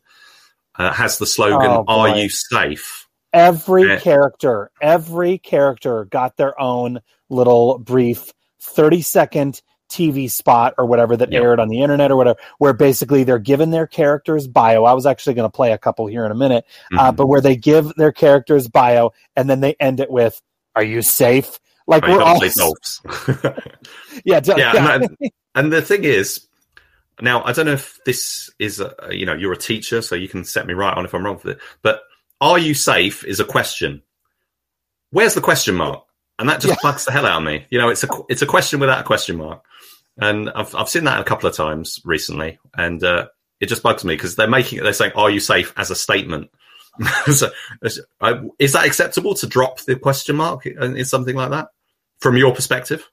uh, has the slogan Oh, "Are you safe?" Every Yeah. character, every character got their own little brief 30 second TV spot or whatever that Yep. aired on the internet or whatever, where basically they're given their character's bio. I was actually going to play a couple here in a minute, uh, Mhm. but where they give their character's bio and then they end it with, Are you safe? Like Very we're all, [LAUGHS] [LAUGHS] yeah, d- yeah, yeah. And, that- and the thing is, now I don't know if this is, a, you know, you're a teacher, so you can set me right on if I'm wrong with it. But are you safe is a question. Where's the question mark? And that just bugs the hell out of me. You know, it's a it's a question without a question mark, and I've I've seen that a couple of times recently, and uh, it just bugs me because they're making it. They're saying, "Are you safe?" as a statement. [LAUGHS] so, is that acceptable to drop the question mark in, in something like that from your perspective?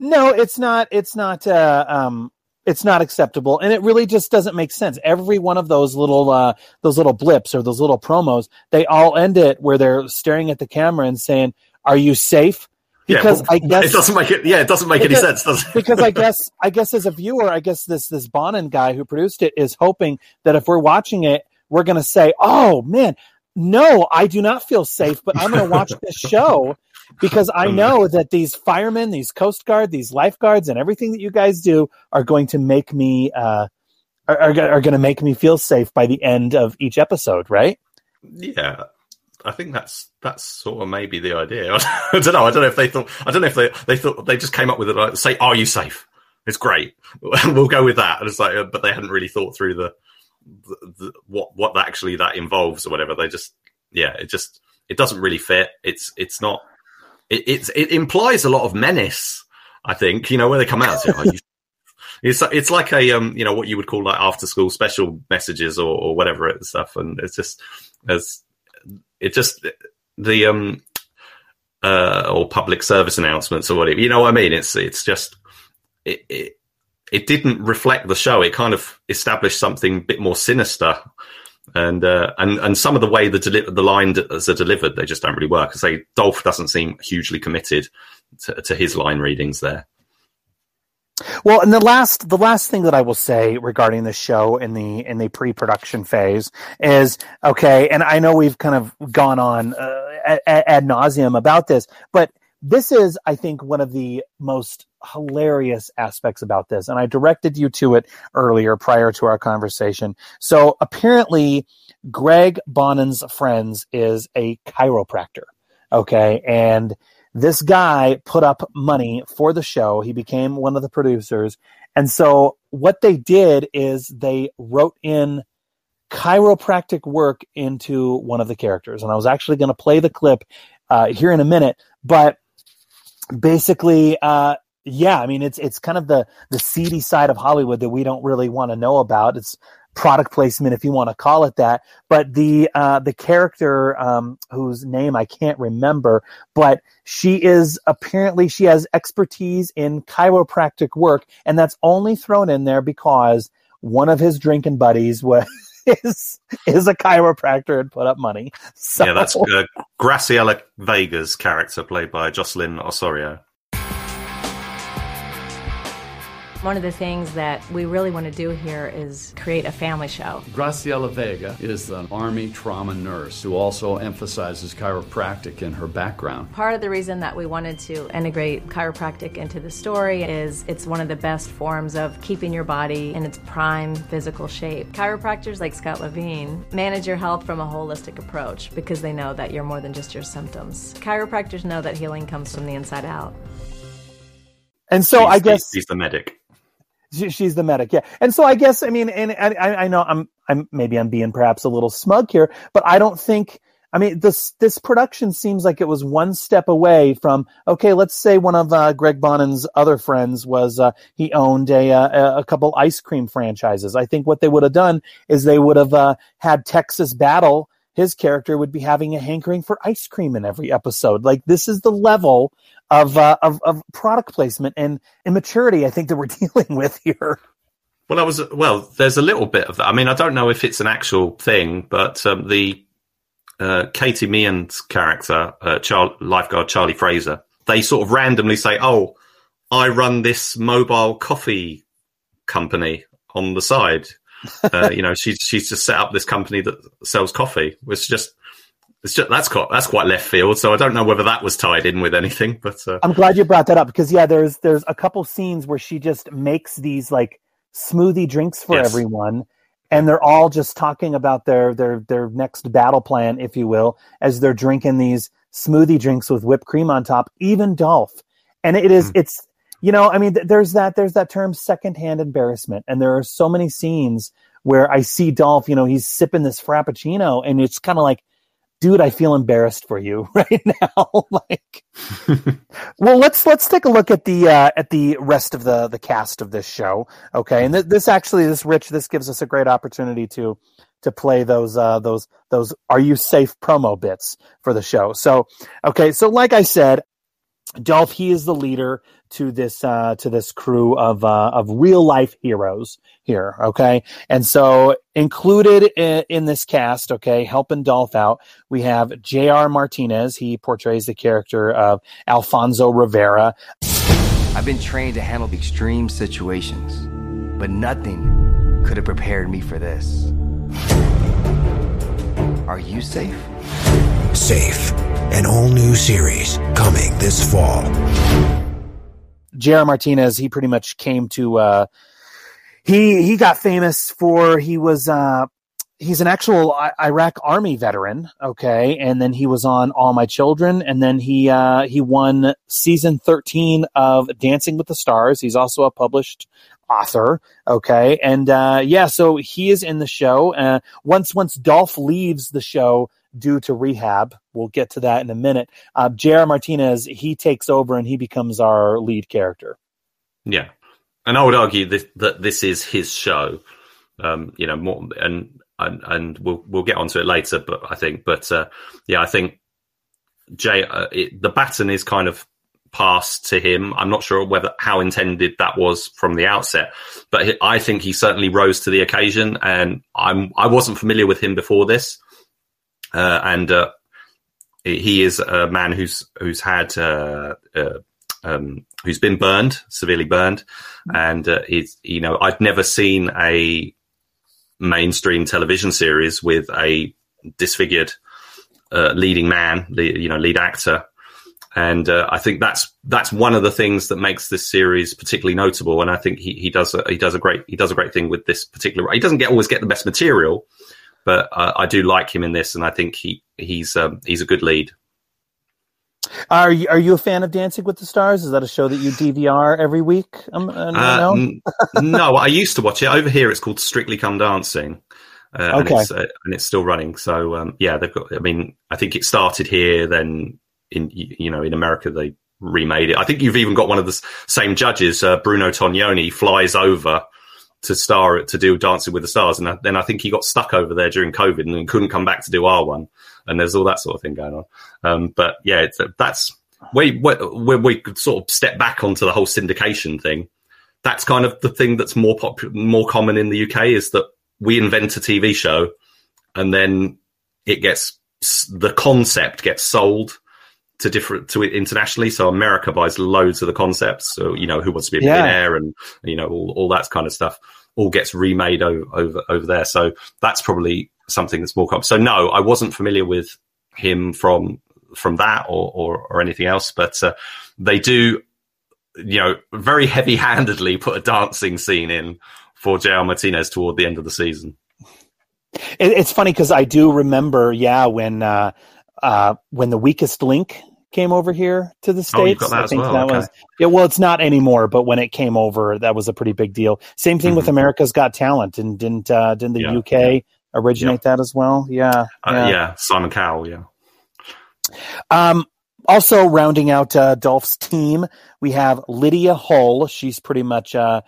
No, it's not. It's not. Uh, um, it's not acceptable, and it really just doesn't make sense. Every one of those little, uh, those little blips or those little promos, they all end it where they're staring at the camera and saying, "Are you safe?" Because but I guess it doesn't make it. Yeah, it doesn't make any sense, does it? because I [LAUGHS] guess I guess as a viewer, I guess this this Bonann guy who produced it is hoping that if we're watching it, we're going to say, "Oh man, no, I do not feel safe, but I'm going to watch this show because I Um, know that these firemen, these Coast Guard, these lifeguards, and everything that you guys do are going to make me uh, are are, are going to make me feel safe by the end of each episode, right? Yeah, I think that's that's sort of maybe the idea. [LAUGHS] I don't know. I don't know if they thought. I don't know if they they thought they just came up with it. Like, say, "Are you safe?" It's great. [LAUGHS] we'll go with that. And it's like, uh, but they hadn't really thought through the, the, the what what actually that involves or whatever. They just yeah, it just it doesn't really fit. It's it's not. It it implies a lot of menace. I think you know where they come out. It's it's like a um you know what you would call like after school special messages or, or whatever it stuff, and it's just as it just the um uh or public service announcements or whatever. You know what I mean? It's it's just it. it it didn't reflect the show. It kind of established something a bit more sinister, and uh, and and some of the way the deli- the lines are delivered, they just don't really work. I say Dolph doesn't seem hugely committed to, to his line readings there. Well, and the last the last thing that I will say regarding the show in the in the pre-production phase is okay, and I know we've kind of gone on uh, ad, ad nauseum about this, but this is, I think, one of the most hilarious aspects about this, and I directed you to it earlier prior to our conversation. So apparently, Greg Bonann's friends is a chiropractor, okay, and this guy put up money for the show. He became one of the producers. And so what they did is they wrote in chiropractic work into one of the characters. And I was actually going to play the clip uh, here in a minute, but basically, uh, yeah, I mean, it's, it's kind of the, the seedy side of Hollywood that we don't really want to know about. It's product placement, if you want to call it that. But the, uh, the character, um, whose name I can't remember, but she is apparently, she has expertise in chiropractic work. And that's only thrown in there because one of his drinking buddies was, [LAUGHS] is, is a chiropractor and put up money. [LAUGHS] So, Yeah, that's uh, Graciela Vega's character played by Jocelyn Osorio. One of the things that we really want to do here is create a family show. Graciela Vega is an Army trauma nurse who also emphasizes chiropractic in her background. Part of the reason that we wanted to integrate chiropractic into the story is it's one of the best forms of keeping your body in its prime physical shape. Chiropractors like Scott Levine manage your health from a holistic approach because they know that you're more than just your symptoms. Chiropractors know that healing comes from the inside out. and so I guess he's the medic. She, she's the medic, yeah. And so I guess I mean, and, and I, I know I'm I'm maybe I'm being perhaps a little smug here, but I don't think. I mean, this this production seems like it was one step away from okay. Let's say one of uh, Greg Bonann's other friends was uh, he owned a, uh, a couple ice cream franchises. I think what they would have done is they would have uh, had Texas Battle. His character would be having a hankering for ice cream in every episode. Like this is the level of uh, of, of product placement and immaturity I think that we're [LAUGHS] dealing with here. Well, that was well. There's a little bit of that. I mean, I don't know if it's an actual thing, but um, the uh, Katie Meehan's character, uh, Char- lifeguard Charlie Fraser, they sort of randomly say, "Oh, I run this mobile coffee company on the side." Uh, you know, she's she's just set up this company that sells coffee. It's just it's just that's quite that's quite left field. So I don't know whether that was tied in with anything, but uh, I'm glad you brought that up because yeah, there's there's a couple scenes where she just makes these like smoothie drinks for Yes. everyone, and they're all just talking about their their their next battle plan, if you will, as they're drinking these smoothie drinks with whipped cream on top. Even Dolph, and it is it's you know I mean th- there's that there's that term secondhand embarrassment, and there are so many scenes where I see Dolph, you know, he's sipping this frappuccino, and it's kind of like dude, I feel embarrassed for you [LAUGHS] right now. [LAUGHS] like, [LAUGHS] well, let's let's take a look at the uh, at the rest of the the cast of this show. Okay, and th- this actually, this Rich, this gives us a great opportunity to to play those uh, those those Are You Safe promo bits for the show. So, okay, so like I said, Dolph, he is the leader to this uh, to this crew of uh, of real life heroes here. Okay, and so included in, in this cast, okay, helping Dolph out, we have J.R. Martinez. He portrays the character of Alfonso Rivera. I've been trained to handle extreme situations, but nothing could have prepared me for this. Are you safe? Safe, an all new series coming this fall. J.R. Martinez, he pretty much came to uh he he got famous for he was uh he's an actual Iraq army veteran, okay, and then he was on All My Children and then he uh he won season 13 of Dancing with the Stars. He's also a published author, okay? And uh yeah, so he is in the show. Uh once once Dolph leaves the show, due to rehab. We'll get to that in a minute. Uh. Martinez he takes over and he becomes our lead character. Yeah, and I would argue this, that this is his show. Um, you know, more and and and we'll we'll get onto it later. But I think, but uh, yeah, I think Jay, uh, it, the baton is kind of passed to him. I'm not sure whether how intended that was from the outset, but he- I think he certainly rose to the occasion. And I'm I wasn't familiar with him before this, uh, and uh, he is a man who's who's had uh, uh, um, who's been burned severely burned, and uh, he's you know I've never seen a mainstream television series with a disfigured uh, leading man, the you know lead actor, and uh, I think that's that's one of the things that makes this series particularly notable. And I think he, he does a, he does a great he does a great thing with this particular. He doesn't get always get the best material, but uh, I do like him in this, and I think he he's um, he's a good lead. Are you, are you a fan of Dancing with the Stars? Is that a show that you DVR every week? Um, uh, Uh, no? n- [LAUGHS] no, I used to watch it over here. It's called Strictly Come Dancing, uh, and, Okay. it's, uh, and it's still running. So um, yeah, they've got. I mean, I think it started here. Then in you know in America they remade it. I think you've even got one of the same judges, uh, Bruno Tonioli, flies over to star to do Dancing with the Stars, and then I think he got stuck over there during COVID and couldn't come back to do our one. And there's all that sort of thing going on. Um, but yeah, that's where, where we could sort of step back onto the whole syndication thing. That's kind of the thing that's more pop, more common in the UK is that we invent a TV show and then it gets the concept gets sold to different to it internationally. So America buys loads of the concepts. So you know, Who Wants to Be a Yeah. Millionaire and you know all, all that kind of stuff all gets remade over, over over there. So that's probably something that's more common. So no, I wasn't familiar with him from from that or or, or anything else, but uh, they do you know very heavy handedly [LAUGHS] put a dancing scene in for JR Martinez toward the end of the season. It, it's funny because I do remember, yeah, when uh, uh, when the weakest link came over here to the states. Oh, that I think well, that okay. was yeah. Well, it's not anymore, but when it came over, that was a pretty big deal. Same thing with America's Got Talent, and didn't uh, didn't the Mm-hmm. Yeah, UK originate that as well? Yeah, Uh, yeah. Simon Cowell, yeah. Um, also rounding out uh, Dolph's team, we have Lydia Hull. She's pretty much uh,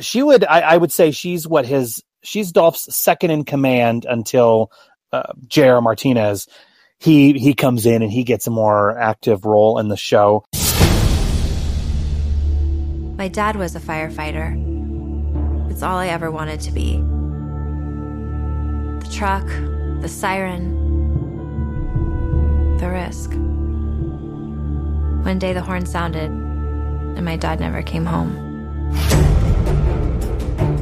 she would I, I would say she's what his she's Dolph's second in command until uh, J.R. Martinez. He he comes in and he gets a more active role in the show. My dad was a firefighter. It's all I ever wanted to be. The truck, the siren, the risk. One day the horn sounded, and my dad never came home.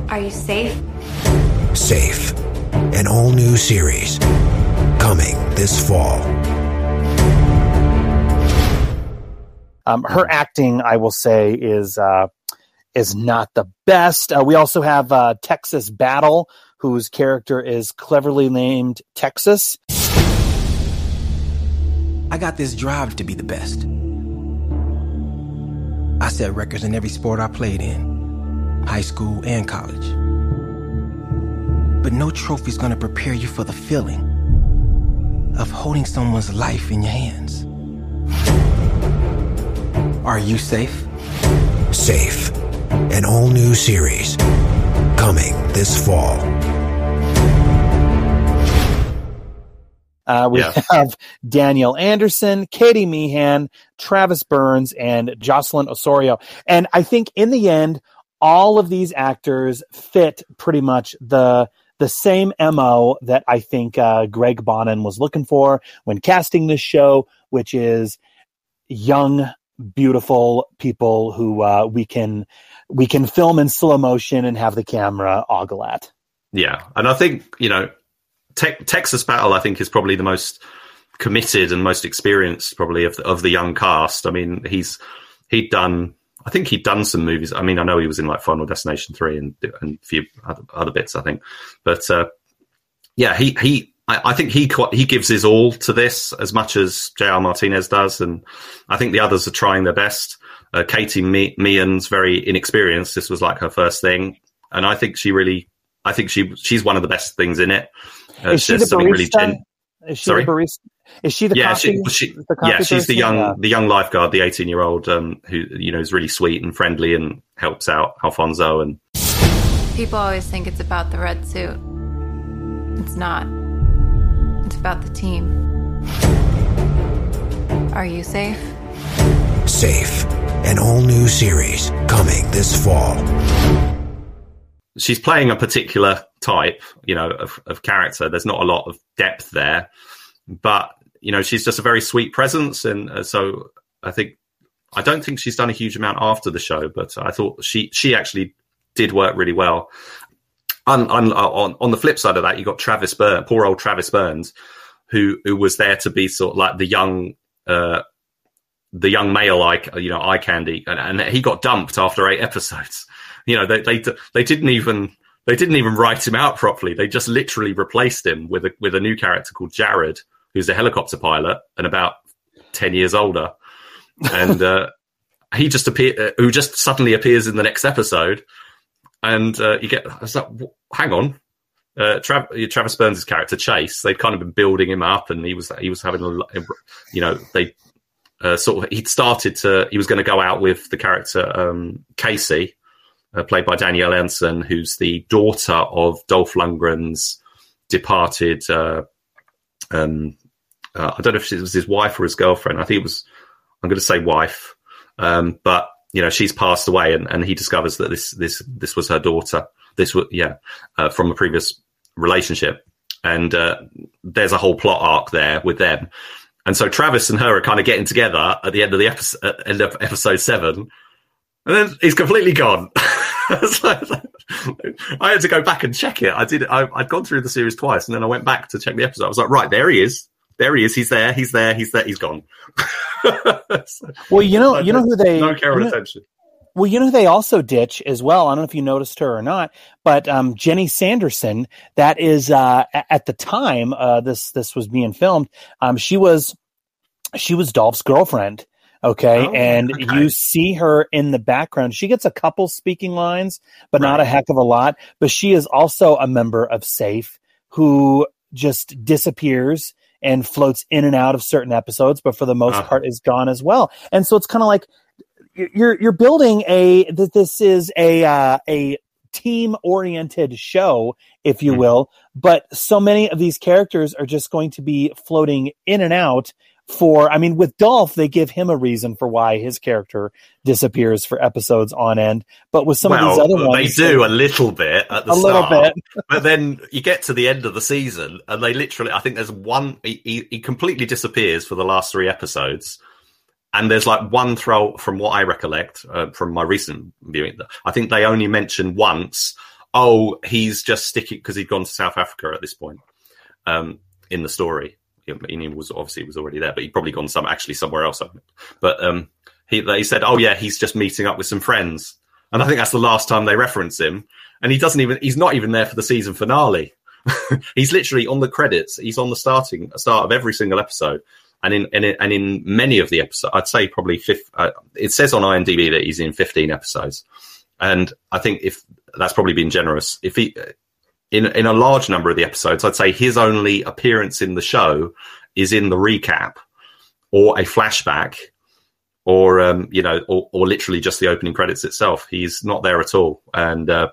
Are you safe? Safe. An all new series. Coming this fall. Um, her acting, I will say, is uh, is not the best. Uh, we also have uh, Texas Battle, whose character is cleverly named Texas. I got this drive to be the best. I set records in every sport I played in, high school and college. But no trophy's gonna prepare you for the feeling of holding someone's life in your hands. Are you safe? Safe. An all new series. Coming this fall. Uh, we Yeah. [LAUGHS] have Daniel Anderson, Katie Meehan, Travis Burns, and Jocelyn Osorio. And I think in the end, all of these actors fit pretty much the the same mo that I think uh, Greg Bonann was looking for when casting this show, which is young, beautiful people who uh, we can we can film in slow motion and have the camera ogle at. Yeah, and I think you know, Te- Texas Battle. I think is probably the most committed and most experienced, probably of the, of the young cast. I mean, he's he'd done. I think he'd done some movies. I mean, I know he was in like Final Destination three and and a few other, other bits. I think, but uh, yeah, he he. I, I think he qu- he gives his all to this as much as J.R. Martinez does, and I think the others are trying their best. Uh, Katie Me- Meehan's very inexperienced. This was like her first thing, and I think she really, I think she she's one of the best things in it. Uh, Is she the something really gen- Is she Sorry? the barista? Is she the yeah, coffee? she, she, the yeah, she's the young Yeah. the young lifeguard, the eighteen year old um, who you know is really sweet and friendly and helps out Alfonso and People always think it's about the red suit. It's not. It's about the team. Are you safe? Safe, an all new series coming this fall. she's playing a particular type, you know, of, of character. There's not a lot of depth there, but you know, she's just a very sweet presence, and uh, so I think I don't think she's done a huge amount after the show, but I thought she she actually did work really well. On on on, the flip side of that, you got Travis Burns, poor old Travis Burns, who who was there to be sort of like the young. Uh, the young male eye, you know, eye candy, and, and he got dumped after eight episodes. [LAUGHS] You know, they they they didn't even they didn't even write him out properly. They just literally replaced him with a with a new character called Jared, who's a helicopter pilot and about ten years older, and uh, he just appear uh, who just suddenly appears in the next episode, and uh, you get I was like, hang on. Uh, Trav- Travis Burns' character Chase, they'd kind of been building him up, and he was he was having a, you know, they uh, sort of he'd started to he was going to go out with the character um, Casey, uh, played by Danielle Ensign, who's the daughter of Dolph Lundgren's departed. Uh, um, uh, I don't know if it was his wife or his girlfriend. I think it was. I'm going to say wife, um, but you know she's passed away, and, and he discovers that this this this was her daughter. This was yeah uh, from a previous relationship, and uh, there's a whole plot arc there with them. And so Travis and her are kind of getting together at the end of the episode, uh, end of episode seven, and then he's completely gone. [LAUGHS] I had to go back and check it. I did. I, I'd gone through the series twice, and then I went back to check the episode. I was like, right, there he is. There he is. He's there. He's there. He's there. He's gone. [LAUGHS] So- Well, you know, you know who they no care you know- attention. Well, you know who they also ditch as well. I don't know if you noticed her or not, but um, Jenny Sanderson. That is uh, at the time uh, this this was being filmed. Um, she was she was Dolph's girlfriend. Okay, Oh, and okay. you see her in the background. She gets a couple speaking lines, but not a heck of a lot. But she is also a member of Safe who just disappears and floats in and out of certain episodes, but for the most Uh-huh. part is gone as well. And so it's kind of like you're you're building a that this is a uh, a team oriented show, if you will. But so many of these characters are just going to be floating in and out. For I mean, with Dolph, they give him a reason for why his character disappears for episodes on end. But with some well, of these other ones, they do a little bit at the A little bit. [LAUGHS] but then you get to the end of the season, and they literally, I think there's one, he, he, he completely disappears for the last three episodes, and there's like one throw from what I recollect uh, from my recent viewing. I think they only mention once, oh, he's just sticking because he'd gone to South Africa at this point um, in the story. He was obviously was already there, but he'd probably gone some actually somewhere else. But um, he they said, "Oh yeah, he's just meeting up with some friends," and I think that's the last time they reference him. And he doesn't even he's not even there for the season finale. [LAUGHS] he's literally on the credits. He's on the starting start of every single episode, and in and in, and in many of the episodes, I'd say probably fifth. Uh, it says on IMDb that he's in fifteen episodes, and I think if that's probably been generous. If he in in a large number of the episodes, I'd say his only appearance in the show is in the recap or a flashback or um, you know or, or literally just the opening credits itself. He's not there at all, and uh,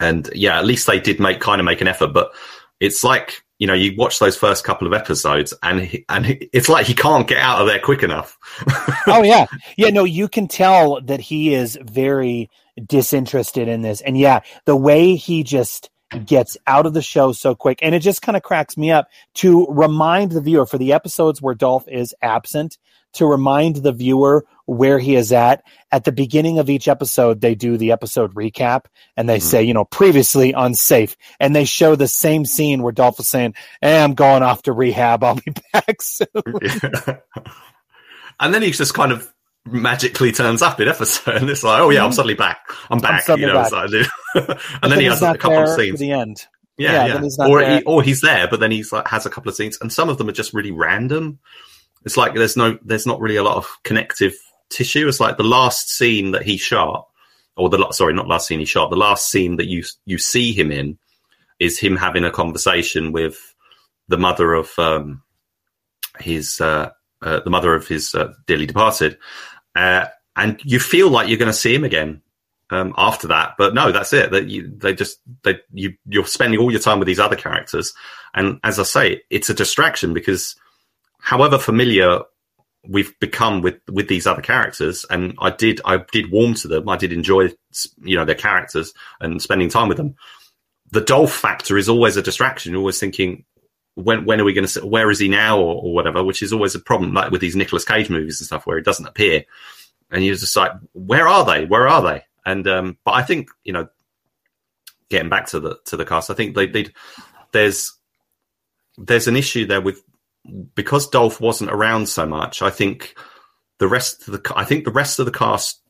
and yeah, at least they did make kind of make an effort, but it's like you know you watch those first couple of episodes and he, and he, it's like he can't get out of there quick enough. [LAUGHS] oh yeah yeah no you can tell that he is very disinterested in this and yeah the way he just gets out of the show so quick. And it just kind of cracks me up to remind the viewer for the episodes where dolph is absent to remind the viewer where he is at. At the beginning of each episode they do the episode recap and they mm-hmm. say you know previously unsafe. And they show the same scene where dolph is saying hey, i'm going off to rehab. I'll be [LAUGHS] back soon. [LAUGHS] And then he just kind of magically turns up in episode, [LAUGHS] and it's like, oh yeah, I'm suddenly back. I'm back. suddenly you know, back. like- [LAUGHS] and But then he has a couple of scenes. the end Yeah, Yeah, yeah. then or he, or he's there, but then he's like has a couple of scenes, and some of them are just really random. It's like there's no, there's not really a lot of connective tissue. It's like the last scene that he shot, or the sorry, not last scene he shot. The last scene that you you see him in is him having a conversation with the mother of um, his uh, uh, the mother of his uh, dearly departed, uh, and you feel like you're going to see him again um, after that. But no, that's it. That you they just they you you're spending all your time with these other characters, and as I say, it's a distraction because however familiar we've become with with these other characters and i did i did warm to them i did enjoy you know their characters and spending time with them the dolph factor is always a distraction you're always thinking when when are we going to where is he now or, or whatever which is always a problem like with these Nicolas cage movies and stuff where he doesn't appear. And you're just like where are they? Where are they? And um but i think you know getting back to the to the cast i think they did there's there's an issue there with because Dolph wasn't around so much, I think the rest of the I think the rest of the cast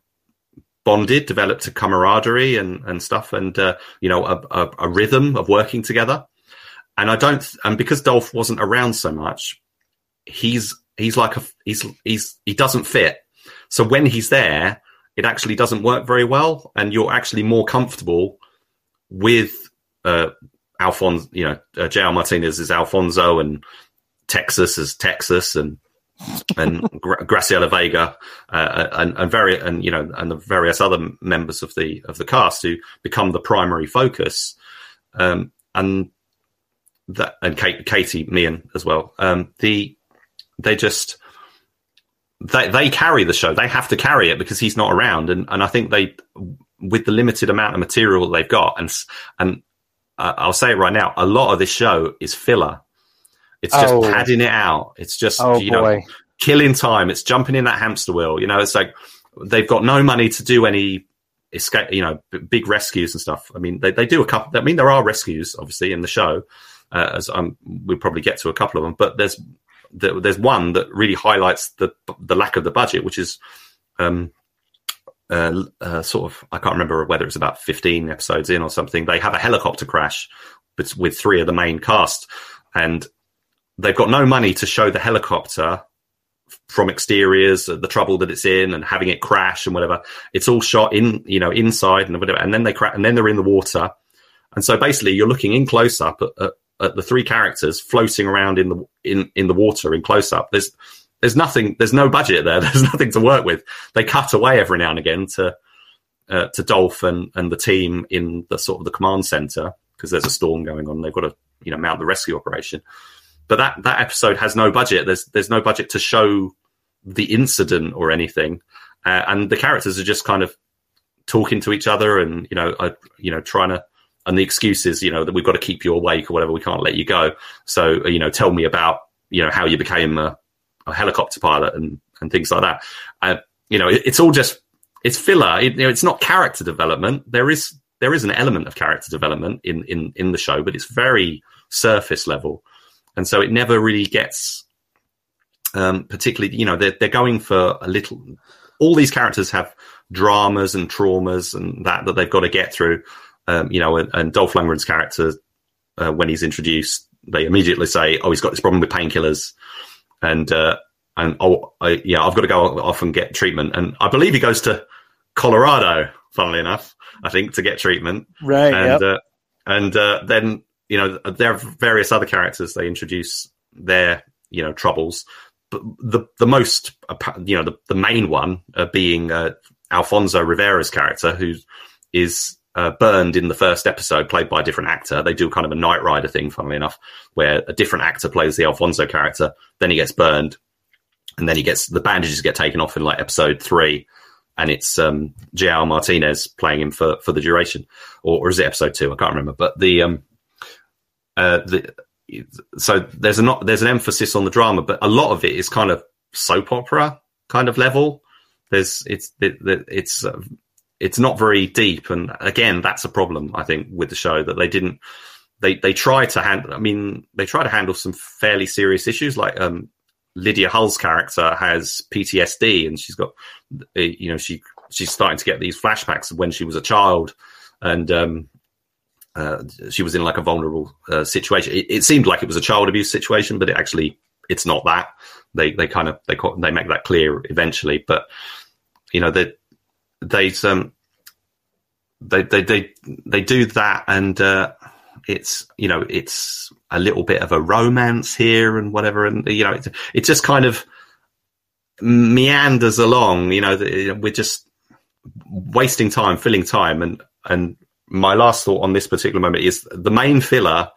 bonded, developed a camaraderie and and stuff, and uh, you know a, a, a rhythm of working together. And I don't, and because Dolph wasn't around so much, he's he's like a he's he's he doesn't fit. So when he's there, it actually doesn't work very well, and you're actually more comfortable with uh, you know, uh. Martinez is Alfonso, and Texas as Texas and and [LAUGHS] Gra- Graciela Vega uh, and, and very and you know and the various other members of the of the cast who become the primary focus, um, and that and Kate, Katie Meehan as well. Um, the they just they they carry the show. They have to carry it because he's not around, and and I think they with the limited amount of material they've got, and and uh, I'll say it right now, a lot of this show is filler it's just Oh. padding it out. It's just Oh, you know boy. killing time. It's jumping in that hamster wheel. You know, it's like they've got no money to do any escape. You know, b- big rescues and stuff. I mean, they they do a couple. I mean, there are rescues obviously in the show. Uh, as um, we'll probably get to a couple of them, but there's there, there's one that really highlights the the lack of the budget, which is um, uh, uh, sort of I can't remember whether it's about 15 episodes in or something. They have a helicopter crash with, with three of the main cast, and they've got no money to show the helicopter from exteriors, uh, the trouble that it's in, and having it crash and whatever. It's all shot in, you know, inside and whatever, and then they crash, and then they're in the water, and so basically you're looking in close up at, at, at the three characters floating around in the in in the water in close up. There's there's nothing, there's no budget there. [LAUGHS] There's nothing to work with. They cut away every now and again to uh, to Dolph and and the team in the sort of the command center because there's a storm going on. They've got to you know mount the rescue operation but that that episode has no budget. There's there's no budget to show the incident or anything, uh, and the characters are just kind of talking to each other and you know uh, you know trying to and the excuse is you know that we've got to keep you awake or whatever. We can't let you go. So you know tell me about you know how you became a, a helicopter pilot and and things like that. Uh, you know it, it's all just it's filler. It, you know, it's not character development. There is there is an element of character development in in in the show, but it's very surface level and so it never really gets um, particularly you know they're, they're going for a little all these characters have dramas and traumas and that that they've got to get through um, you know and, and Dolph Lundgren's character uh, when he's introduced they immediately say oh he's got this problem with painkillers. And uh, and oh I, yeah I've got to go off and get treatment. And I believe he goes to Colorado funnily enough I think to get treatment. Right, and yep. uh, and uh, then you know there are various other characters they introduce their you know troubles. But the the most you know the, the main one uh, being uh, Alfonso Rivera's character who is uh, burned in the first episode played by a different actor. They do kind of a Knight Rider thing funnily enough where a different actor plays the Alfonso character. Then he gets burned and then he gets the bandages get taken off in like episode three and it's um Martinez playing him for for the duration. Or, or is it episode two? I can't remember. But the um uh, the, so there's a not there's an emphasis on the drama, but a lot of it is kind of soap opera kind of level. There's it's it, it's uh, it's not very deep, and again, that's a problem I think with the show that they didn't they they try to handle. I mean, they try to handle some fairly serious issues like um, Lydia Hull's character has PTSD, and she's got uh, you know she she's starting to get these flashbacks when she was a child, and um, uh, she was in like a vulnerable uh, situation. It, it seemed like it was a child abuse situation, but it actually it's not that. They they kind of they they make that clear eventually, but you know they they um they they they they do that, and uh, it's you know it's a little bit of a romance here and whatever, and you know it, it just kind of meanders along. You know, we're just wasting time, filling time, and and my last thought on this particular moment is the main filler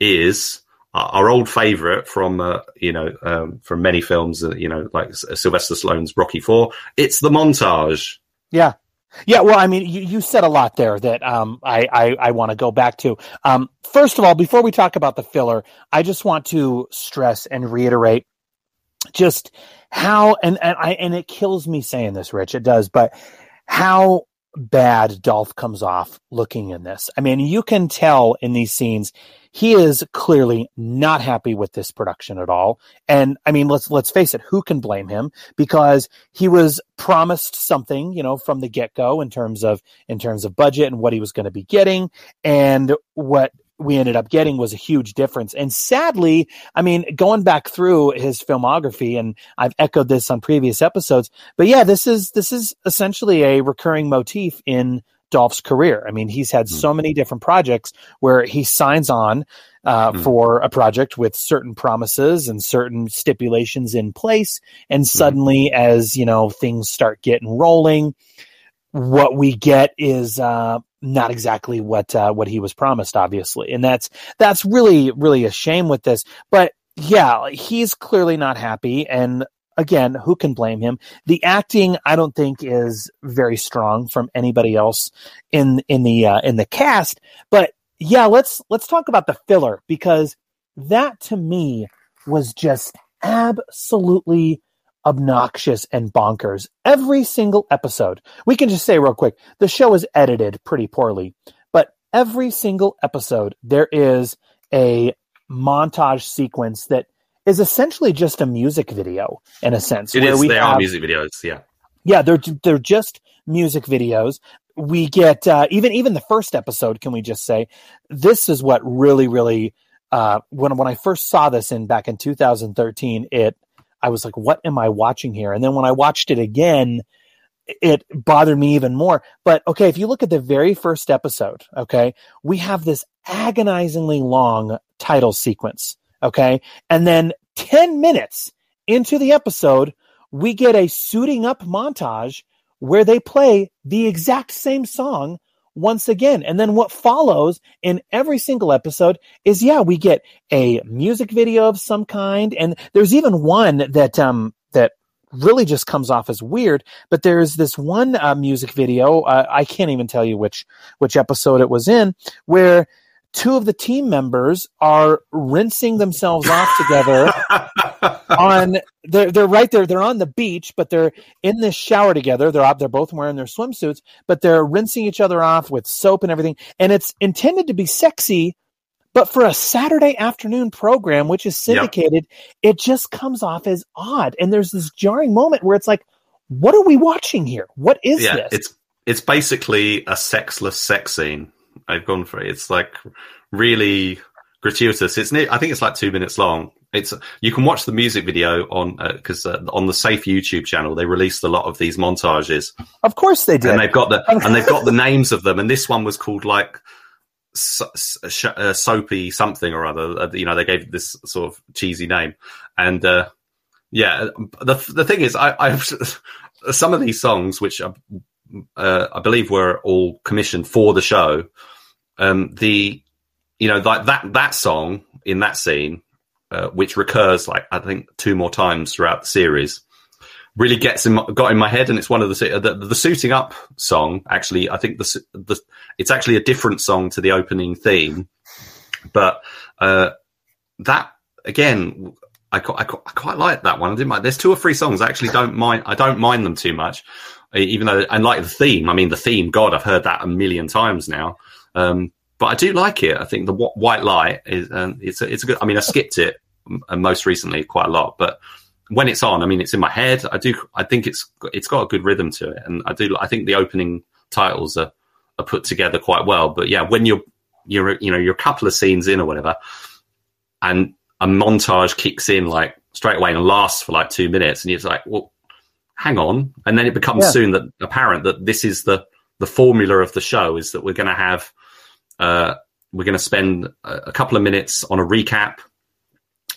is our old favorite from uh, you know um, from many films, uh, you know like Sylvester Stallone's Rocky Four. It's the montage. Yeah. Yeah, well, I mean, you, you said a lot there that um, I, I, I want to go back to. Um, first of all, before we talk about the filler, I just want to stress and reiterate just how and, and I and it kills me saying this, Rich. It does, but how bad Dolph comes off looking in this. I mean, you can tell in these scenes he is clearly not happy with this production at all. And I mean, let's let's face it, who can blame him? Because he was promised something, you know, from the get-go in terms of in terms of budget and what he was going to be getting and what we ended up getting was a huge difference. And sadly, I mean, going back through his filmography, and I've echoed this on previous episodes, but yeah, this is this is essentially a recurring motif in Dolph's career. I mean, he's had hmm. so many different projects where he signs on uh, hmm. for a project with certain promises and certain stipulations in place, and hmm. suddenly, as you know, things start getting rolling, what we get is uh, not exactly what uh, what he was promised, obviously, and that's that's really really a shame with this. But yeah, he's clearly not happy, and again, who can blame him? The acting, I don't think, is very strong from anybody else in in the uh, in the cast. But yeah, let's let's talk about the filler because that to me was just absolutely obnoxious and bonkers. Every single episode. We can just say real quick, the show is edited pretty poorly, but every single episode there is a montage sequence that is essentially just a music video in a sense It is. we They are music videos. Yeah. yeah, they're they're just music videos. We get uh, even even the first episode. Can we just say this is what really really uh, when when I first saw this in back in 2013, it I was like, what am I watching here? And then when I watched it again, it bothered me even more. But okay, if you look at the very first episode, okay, we have this agonizingly long title sequence, okay, and then 10 minutes into the episode, we get a suiting up montage where they play the exact same song once again. And then what follows in every single episode is yeah, we get a music video of some kind. And there's even one that, um, that really just comes off as weird, but there's this one uh, music video. Uh, I can't even tell you which, which episode it was in where two of the team members are rinsing themselves off together [LAUGHS] on they're they're right there they're on the beach but they're in this shower together. They're they're both wearing their swimsuits but they're rinsing each other off with soap and everything. And it's intended to be sexy but for a Saturday afternoon program which is syndicated it just comes off as odd. And there's this jarring moment where it's like what are we watching here? What is yeah, this? it's it's basically a sexless sex scene. I've gone for it. It's like really gratuitous. It's near, I think it's like two minutes long. It's you can watch the music video on because uh, on the Safe YouTube channel they released a lot of these montages, of course they did and they've got the and they've got the names of them. And this one was called like so, sh- uh, soapy something or other. Uh, you know, they gave it this sort of cheesy name, and uh, yeah, the the thing is, I, I've [LAUGHS] some of these songs which uh, I believe were all commissioned for the show. Um, the you know like that that song in that scene, uh, which recurs like I think two more times throughout the series, really gets in my, got in my head, and it's one of the the, the suiting up song. Actually, I think the the it's actually a different song to the opening theme, but uh, that again. I, I, I quite like that one. I didn't mind. There's two or three songs I actually don't mind. I don't mind them too much, even though and like the theme. I mean, the theme. God, I've heard that a million times now. Um, but I do like it. I think the white light is um, it's a, it's a good. I mean, I skipped it m- uh, most recently quite a lot, but when it's on, I mean, it's in my head. I do. I think it's it's got a good rhythm to it, and I do. I think the opening titles are are put together quite well. But yeah, when you're you're you know you're a couple of scenes in or whatever, and a montage kicks in like straight away and lasts for like two minutes, and you're like, well, hang on, and then it becomes Yeah. soon that apparent that this is the the formula of the show is that we're going to have uh, we're going to spend a, couple of minutes on a recap.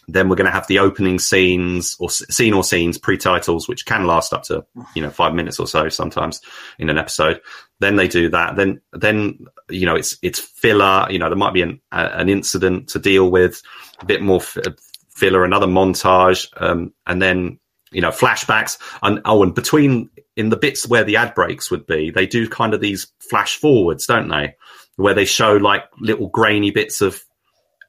Then we're going to have the opening scenes or scene or scenes pre-titles, which can last up to you know five minutes or so sometimes in an episode. Then they do that. Then then you know it's it's filler. You know there might be an an incident to deal with, a bit more filler, another montage, um, and then you know flashbacks. And oh, and between in the bits where the ad breaks would be, they do kind of these flash forwards, don't they? Where they show like little grainy bits of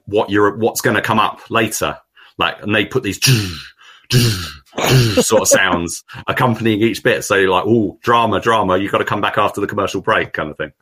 what you're what's going to come up later like and they put these [LAUGHS] sort of sounds accompanying each bit so you're like oh drama drama You've got to come back after the commercial break kind of thing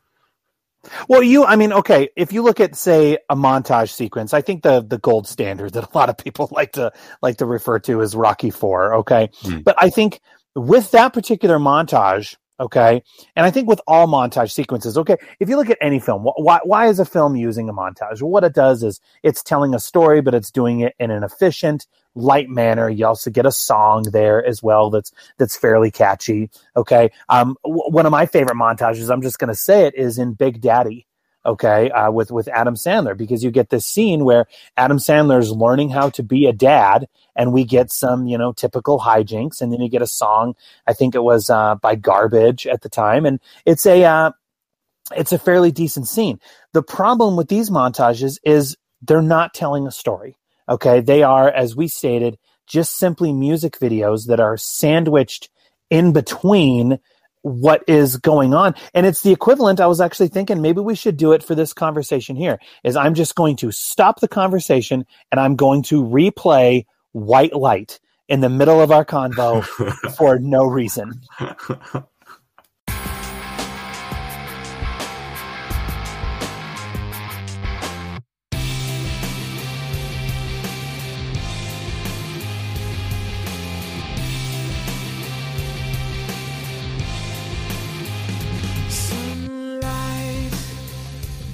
Well, you, I mean, okay, if you look at, say, a montage sequence, I think the the gold standard that a lot of people [LAUGHS] like to like to refer to is Rocky Four. Okay, Hmm. but I think with that particular montage, okay, and I think with all montage sequences, okay, if you look at any film, wh- why why is a film using a montage? What it does is it's telling a story, but it's doing it in an efficient, light manner. You also get a song there as well that's that's fairly catchy. Okay, um, w- one of my favorite montages, I'm just going to say it, is in Big Daddy. Okay, uh, with with Adam Sandler because you get this scene where Adam Sandler's learning how to be a dad, and we get some you know typical hijinks, and then you get a song. I think it was uh, by Garbage at the time, and it's a uh, it's a fairly decent scene. The problem with these montages is they're not telling a story. Okay, they are, as we stated, just simply music videos that are sandwiched in between what is going on. And it's the equivalent. I was actually thinking maybe we should do it for this conversation here. Is I'm just going to stop the conversation and I'm going to replay White Light in the middle of our convo [LAUGHS] for no reason. Sunlight,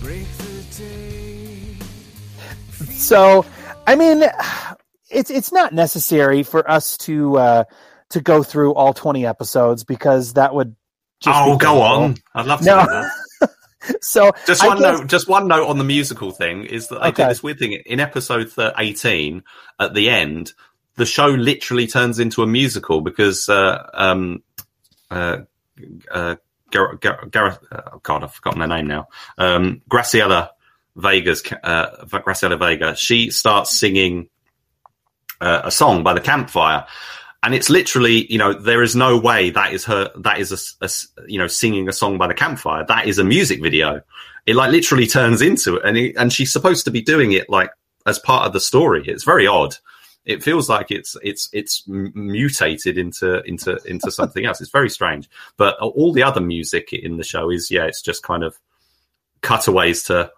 break the day. So, I mean, it's it's not necessary for us to uh, to go through all twenty episodes because that would. Just oh go on i'd love to No. do that. [LAUGHS] So just one guess- note just one note on the musical thing is that i Okay. did this weird thing in episode 18 at the end the show literally turns into a musical because uh um uh uh Gar- Gar- Gareth, oh God, I've forgotten her name now. Um, Graciela Vega's, uh, Graciela Vega, she starts singing uh, a song by the campfire. And it's literally, you know, there is no way that is her, that is a you know, singing a song by the campfire. That is a music video. It like literally turns into it. And, it, and she's supposed to be doing it like as part of the story. It's very odd. It feels like it's, it's, it's mutated into, into, into something else. It's very strange. But all the other music in the show is, yeah, it's just kind of cutaways to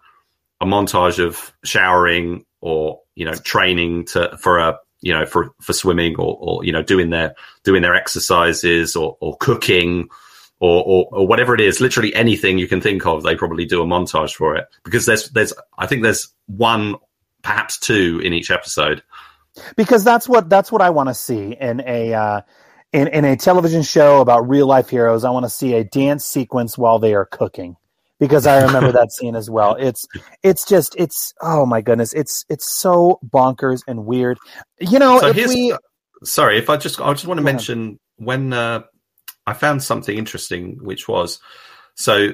a montage of showering or you know training to for a you know for for swimming or or you know doing their doing their exercises or or cooking or, or or whatever it is literally anything you can think of they probably do a montage for it. Because there's there's i think there's one perhaps two in each episode. Because that's what that's what I want to see in a uh, in in a television show about real life heroes. I want to see a dance sequence while they are cooking because I [LAUGHS] remember that scene as well. It's it's just it's oh my goodness, it's it's so bonkers and weird. You know, so if we sorry if i just i just want to mention when uh, i found something interesting which was so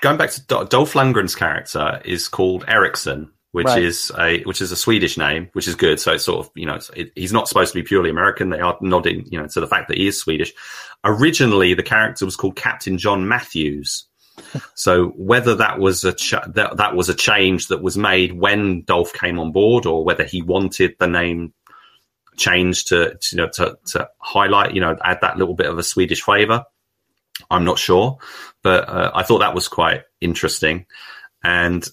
going back to Do- dolph lundgren's character is called erickson which Right. is a which is a swedish name which is good so it's sort of you know it, he's not supposed to be purely american they are nodding you know to the fact that he is swedish originally the character was called captain john matthews so whether that was a ch- that, that was a change that was made when Dolph came on board, or whether he wanted the name changed to, to you know to, to highlight you know add that little bit of a Swedish flavour, I'm not sure, but uh, I thought that was quite interesting, and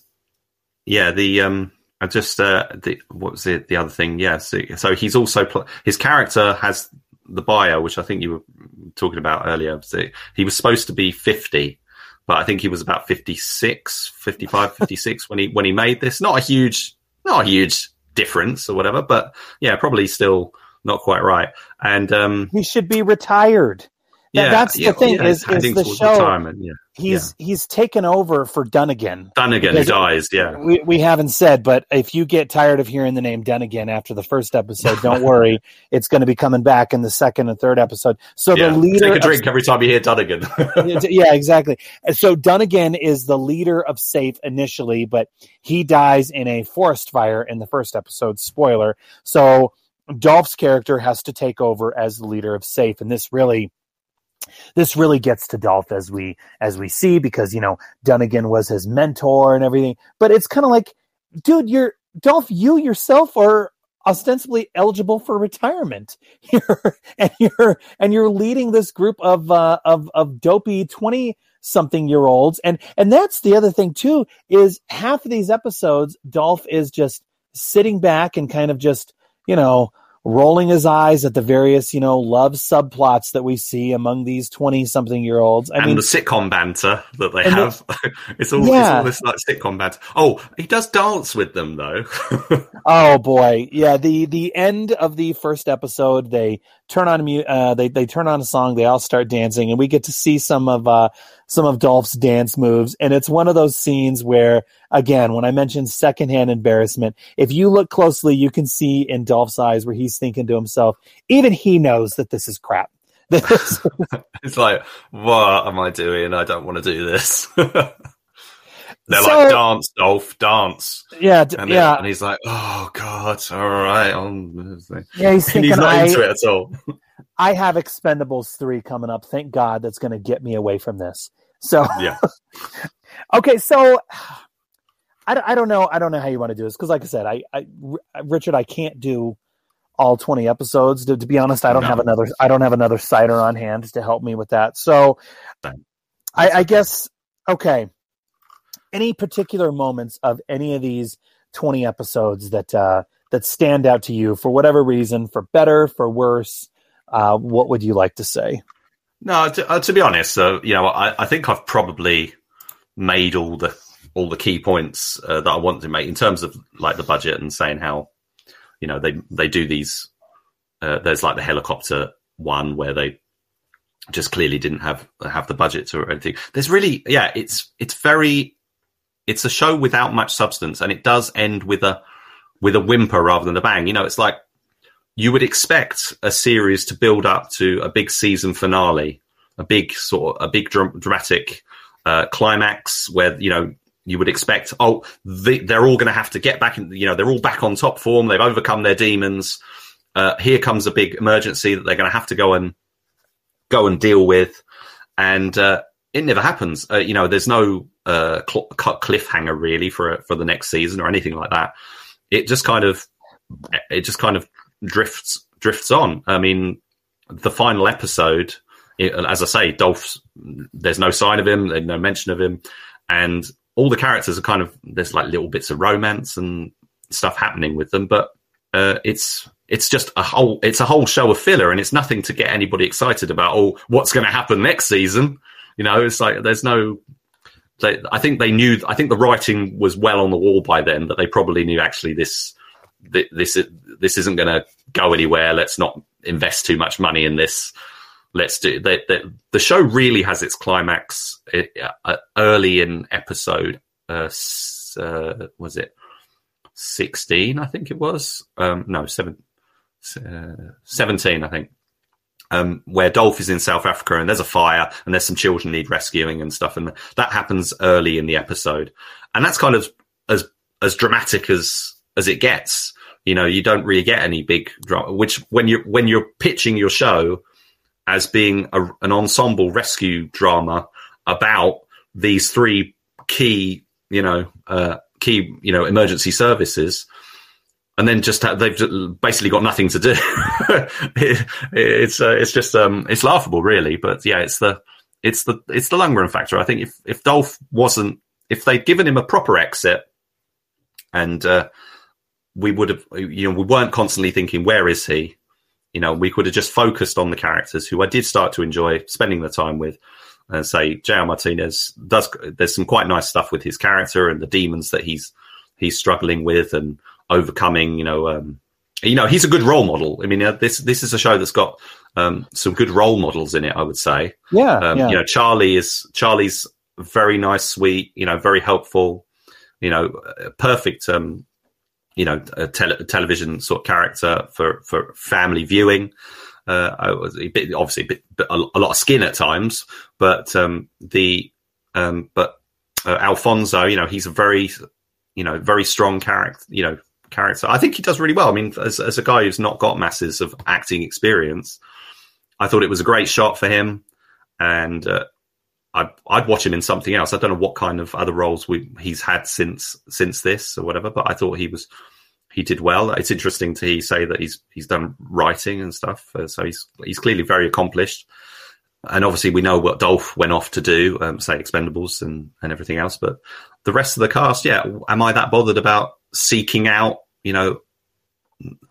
yeah, the um, I just uh, the what was it the other thing? Yeah, so, so he's also pl- his character has the bio, which I think you were talking about earlier. So he was supposed to be 50 but I think he was about 56, 55, 56 when he when he made this. Not a huge, not a huge difference or whatever, but yeah, probably still not quite right. And um, he should be retired. Yeah, that's yeah, the thing yeah, is, is the show. yeah. He's he's taken over for Dunnigan. Dunnigan Because dies. Yeah, We we haven't said, but if you get tired of hearing the name Dunnigan after the first episode, don't [LAUGHS] worry, it's going to be coming back in the second and third episode. So the leader Take a of drink every time you hear Dunnigan. yeah, exactly. So Dunnigan is the leader of Safe initially, but he dies in a forest fire in the first episode. Spoiler. So Dolph's character has to take over as the leader of Safe, and this really this really gets to Dolph as we as we see because you know Dunnigan was his mentor and everything. But it's kind of like, dude, you're Dolph. You yourself are ostensibly eligible for retirement [LAUGHS] you're and you're and you're leading this group of uh of of dopey 20 something year olds and and that's the other thing too is half of these episodes Dolph is just sitting back and kind of just you know rolling his eyes at the various you know love subplots that we see among these 20 something year olds i and mean the sitcom banter that they And the- have. [LAUGHS] it's all Yeah. it's all this like sitcom banter. Oh, he does dance with them though. [LAUGHS] Oh boy, yeah. The the end of the first episode, they turn on uh, they they turn on a song. They all start dancing, and we get to see some of uh, some of Dolph's dance moves. And it's one of those scenes where, again, when I mentioned secondhand embarrassment, if you look closely, you can see in Dolph's eyes where he's thinking to himself, even he knows that this is crap. [LAUGHS] This- it's [LAUGHS] like, what am I doing? I don't want to do this. [LAUGHS] They're So- like, dance, Dolph, dance. Yeah, d- and then- yeah. And he's like, oh god, all right. Yeah, he's and he's not I- into it at all. I have Expendables three coming up. Thank God that's going to get me away from this. So Yeah. [LAUGHS] okay, so I, don't- I don't know. I don't know how you want to do this because, like I said, I, I R- Richard, I can't do all twenty episodes. To, to be honest, I don't No. have another. I don't have another cider on hand to help me with that. So I, I guess okay. Any particular moments of any of these twenty episodes that uh, that stand out to you for whatever reason, for better, for worse? Uh, what would you like to say? No, to, uh, to be honest, uh, you know, I, I think I've probably made all the all the key points uh, that I want to make in terms of like the budget and saying how you know they they do these. Uh, there's like the helicopter one where they just clearly didn't have have the budget or anything. There's really, yeah, it's it's very, it's a show without much substance, and it does end with a with a whimper rather than a bang. You know, it's like you would expect a series to build up to a big season finale, a big sort of a big dram- dramatic uh, climax where you know you would expect oh the, they're all going to have to get back in you know they're all back on top form they've overcome their demons. Uh, here comes a big emergency that they're going to have to go and go and deal with. And uh, it never happens. Uh, you know there's no uh, cl- cliffhanger really for for the next season or anything like that. It just kind of it just kind of drifts drifts on. I mean the final episode as i say dolph's there's no sign of him there's no mention of him and all the characters are kind of there's like little bits of romance and stuff happening with them but uh, it's it's just a whole it's a whole show of filler and it's nothing to get anybody excited about oh what's going to happen next season? You know it's like there's no they, i think they knew i think the writing was well on the wall by then that they probably knew actually this thi- this is- this isn't going to go anywhere. Let's not invest too much money in this. Let's do the, the, the show really has its climax uh, early in episode uh, uh was it 16 i think it was? Um no 7 uh, 17 i think. Um, where Dolph is in South Africa and there's a fire and there's some children need rescuing and stuff, and that happens early in the episode, and that's kind of as as dramatic as as it gets. You know, you don't really get any big drama. Which when you when you're pitching your show as being a, an ensemble rescue drama about these three key, you know, uh, key, you know, emergency services, and then just ha- they've ju- basically got nothing to do. [LAUGHS] It- it's uh, it's just um it's laughable, really. But yeah, it's the it's the it's the Lundgren factor. I think if if Dolph wasn't if they'd given him a proper exit, and uh, we would have you know we weren't constantly thinking where is he, you know, we could have just focused on the characters who I did start to enjoy spending the time with. And say J.R. Martinez does. There's some quite nice stuff with his character and the demons that he's he's struggling with and overcoming. You know, um, you know, he's a good role model. I mean, uh, this this is a show that's got um, some good role models in it. I would say. Yeah, Um, yeah. You know, Charlie is Charlie's very nice, sweet. You know, very helpful. You know, uh, perfect. Um, you know, a tele- television sort of character for for family viewing. Uh, I was a bit, obviously a, bit, a lot of skin at times, but um, the um, but uh, Alfonso, you know, he's a very you know very strong character. You know, character. I think he does really well. I mean, as as a guy who's not got masses of acting experience, I thought it was a great shot for him, and uh, I'd, I'd watch him in something else. I don't know what kind of other roles we, he's had since since this or whatever, but I thought he was he did well. It's interesting to say that he's he's done writing and stuff, uh, so he's he's clearly very accomplished. And obviously, we know what Dolph went off to do, um, say Expendables and and everything else. But the rest of the cast, yeah, am I that bothered about seeking out, you know,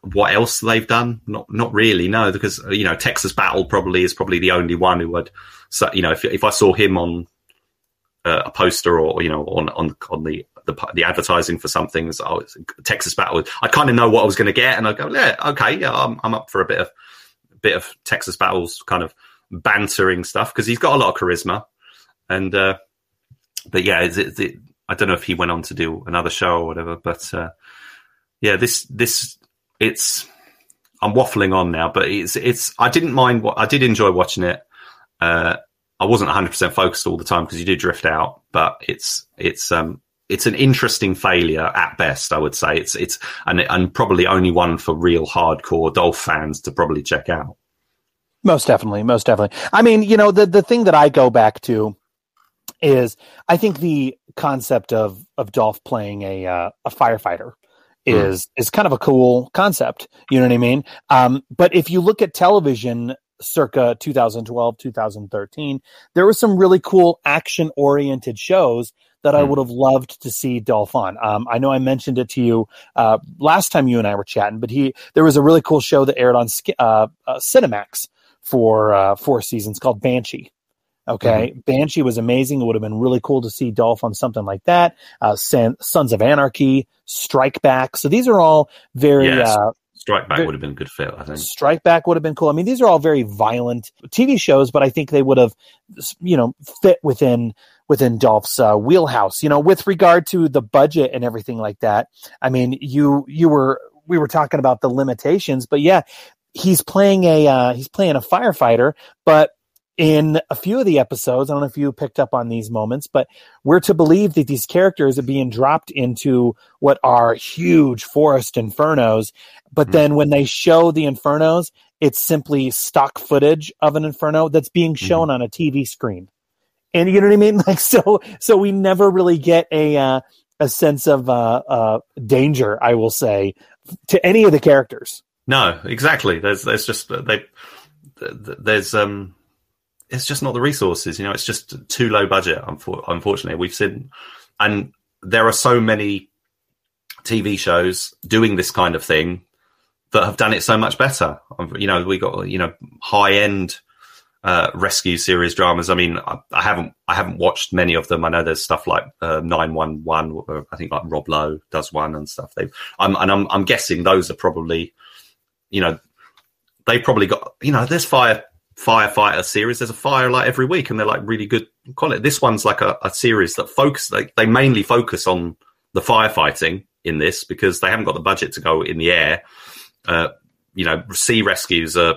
what else they've done? Not not really, no, because you know Texas Battle probably is probably the only one who would, so you know, if if I saw him on uh, a poster or you know on on on the the, the advertising for something, so, it's Texas Battle, I kind of know what I was going to get, and I go, yeah, okay, yeah, I'm I'm up for a bit of bit of Texas Battle's kind of bantering stuff because he's got a lot of charisma, and uh, but yeah, is it, is it, I don't know if he went on to do another show or whatever, but uh, yeah, this this it's I'm waffling on now, but it's it's I didn't mind what I did enjoy watching it. Uh, I wasn't 100 percent focused all the time because you do drift out, but it's it's um it's an interesting failure at best. I would say it's it's and and probably only one for real hardcore Dolph fans to probably check out. Most definitely, most definitely. I mean, you know, the the thing that I go back to is I think the concept of of Dolph playing a uh, a firefighter is is kind of a cool concept. You know what I mean? Um, but if you look at television circa 2012 2013 there were some really cool action oriented shows that I Mm. would have loved to see Dolph on. Um, I know I mentioned it to you uh, last time you and I were chatting, but he there was a really cool show that aired on uh, uh, Cinemax for uh, four seasons called Banshee. Okay, Banshee was amazing. It would have been really cool to see Dolph on something like that. Uh, San- Sons of Anarchy, Strike Back. So these are all very Yes. uh, Strike Back Very- would have been a good fit, I think. Strike Back would have been cool. I mean, these are all very violent TV shows, but I think they would have, you know, fit within within Dolph's uh, wheelhouse. You know, with regard to the budget and everything like that. I mean, you you were we were talking about the limitations, but yeah, he's playing a uh, he's playing a firefighter, but in a few of the episodes, I don't know if you picked up on these moments, but we're to believe that these characters are being dropped into what are huge forest infernos. But then when they show the infernos, it's simply stock footage of an inferno that's being shown on a TV screen. And you know what I mean? [LAUGHS] Like, so, so we never really get a, uh, a sense of, uh, uh, danger, I will say, to any of the characters. No, exactly. There's there's just they th- th- there's um it's just not the resources. You know, it's just too low budget. Unfortunately, we've seen, and there are so many TV shows doing this kind of thing that have done it so much better. Um, You know, we got you know high end uh, rescue series dramas. I mean, I, I haven't I haven't watched many of them. I know there's stuff like Nine One One. I think like Rob Lowe does one and stuff. They, I'm and I'm I'm guessing those are probably, you know, they probably got you know there's fire firefighter series. There's a fire like every week, and they're like really good quality. This one's like a, a series that focus like they mainly focus on the firefighting in this because they haven't got the budget to go in the air. Uh, you know, sea rescues are,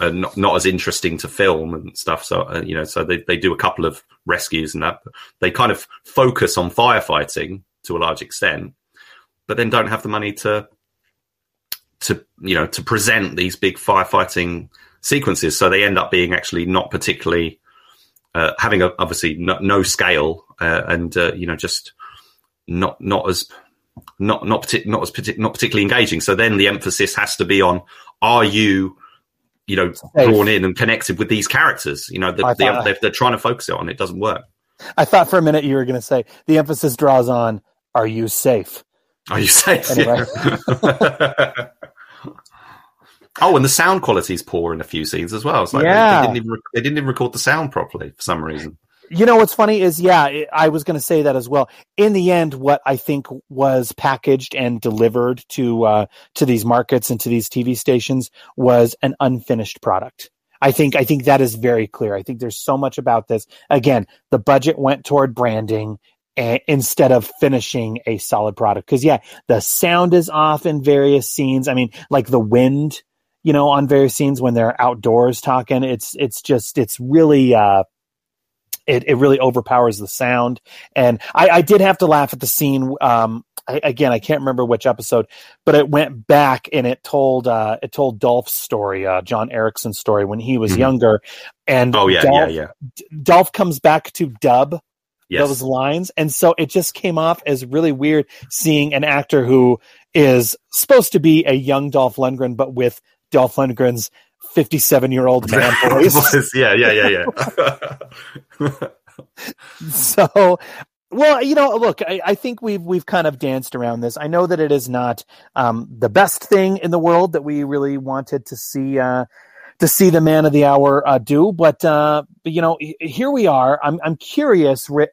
are not, not as interesting to film and stuff. So uh, you know, so they they do a couple of rescues and that. They kind of focus on firefighting to a large extent, but then don't have the money to to you know to present these big firefighting sequences. So they end up being actually not particularly uh, having a, obviously no, no scale uh, and uh, you know just not not as not not partic- not as partic- not particularly engaging. So then the emphasis has to be on are you you know drawn in and connected with these characters. You know the, the, thought- they're, they're trying to focus it on it doesn't work. I thought for a minute you were going to say the emphasis draws on, are you safe? Are you safe? Anyway. [LAUGHS] Yeah. Oh, and the sound quality is poor in a few scenes as well. It's like they- Yeah. they, didn't even, rec- they didn't even record the sound properly for some reason. You know what's funny is, yeah, I- I was going to say that as well. In the end, what I think was packaged and delivered to uh, to these markets and to these TV stations was an unfinished product. I think I think that is very clear. I think there's so much about this. Again, the budget went toward branding a- instead of finishing a solid product. Because yeah, the sound is off in various scenes. I mean, like the wind, you know, on various scenes when they're outdoors talking. It's it's just it's really. uh it, it really overpowers the sound. And I, I did have to laugh at the scene. Um, I, again, I can't remember which episode, but it went back and it told uh, it told Dolph's story, uh, John Erickson's story when he was Mhm. younger. And Oh yeah, Dolph, yeah, yeah. Dolph comes back to dub Yes. those lines, and so it just came off as really weird seeing an actor who is supposed to be a young Dolph Lundgren, but with Dolph Lundgren's fifty-seven-year-old man [LAUGHS] voice. yeah, yeah, yeah, yeah. [LAUGHS] so well you know look I, I think we've we've kind of danced around this i know that it is not um, the best thing in the world that we really wanted to see uh, to see the man of the hour uh, do but uh, but you know here we are i'm i'm curious rich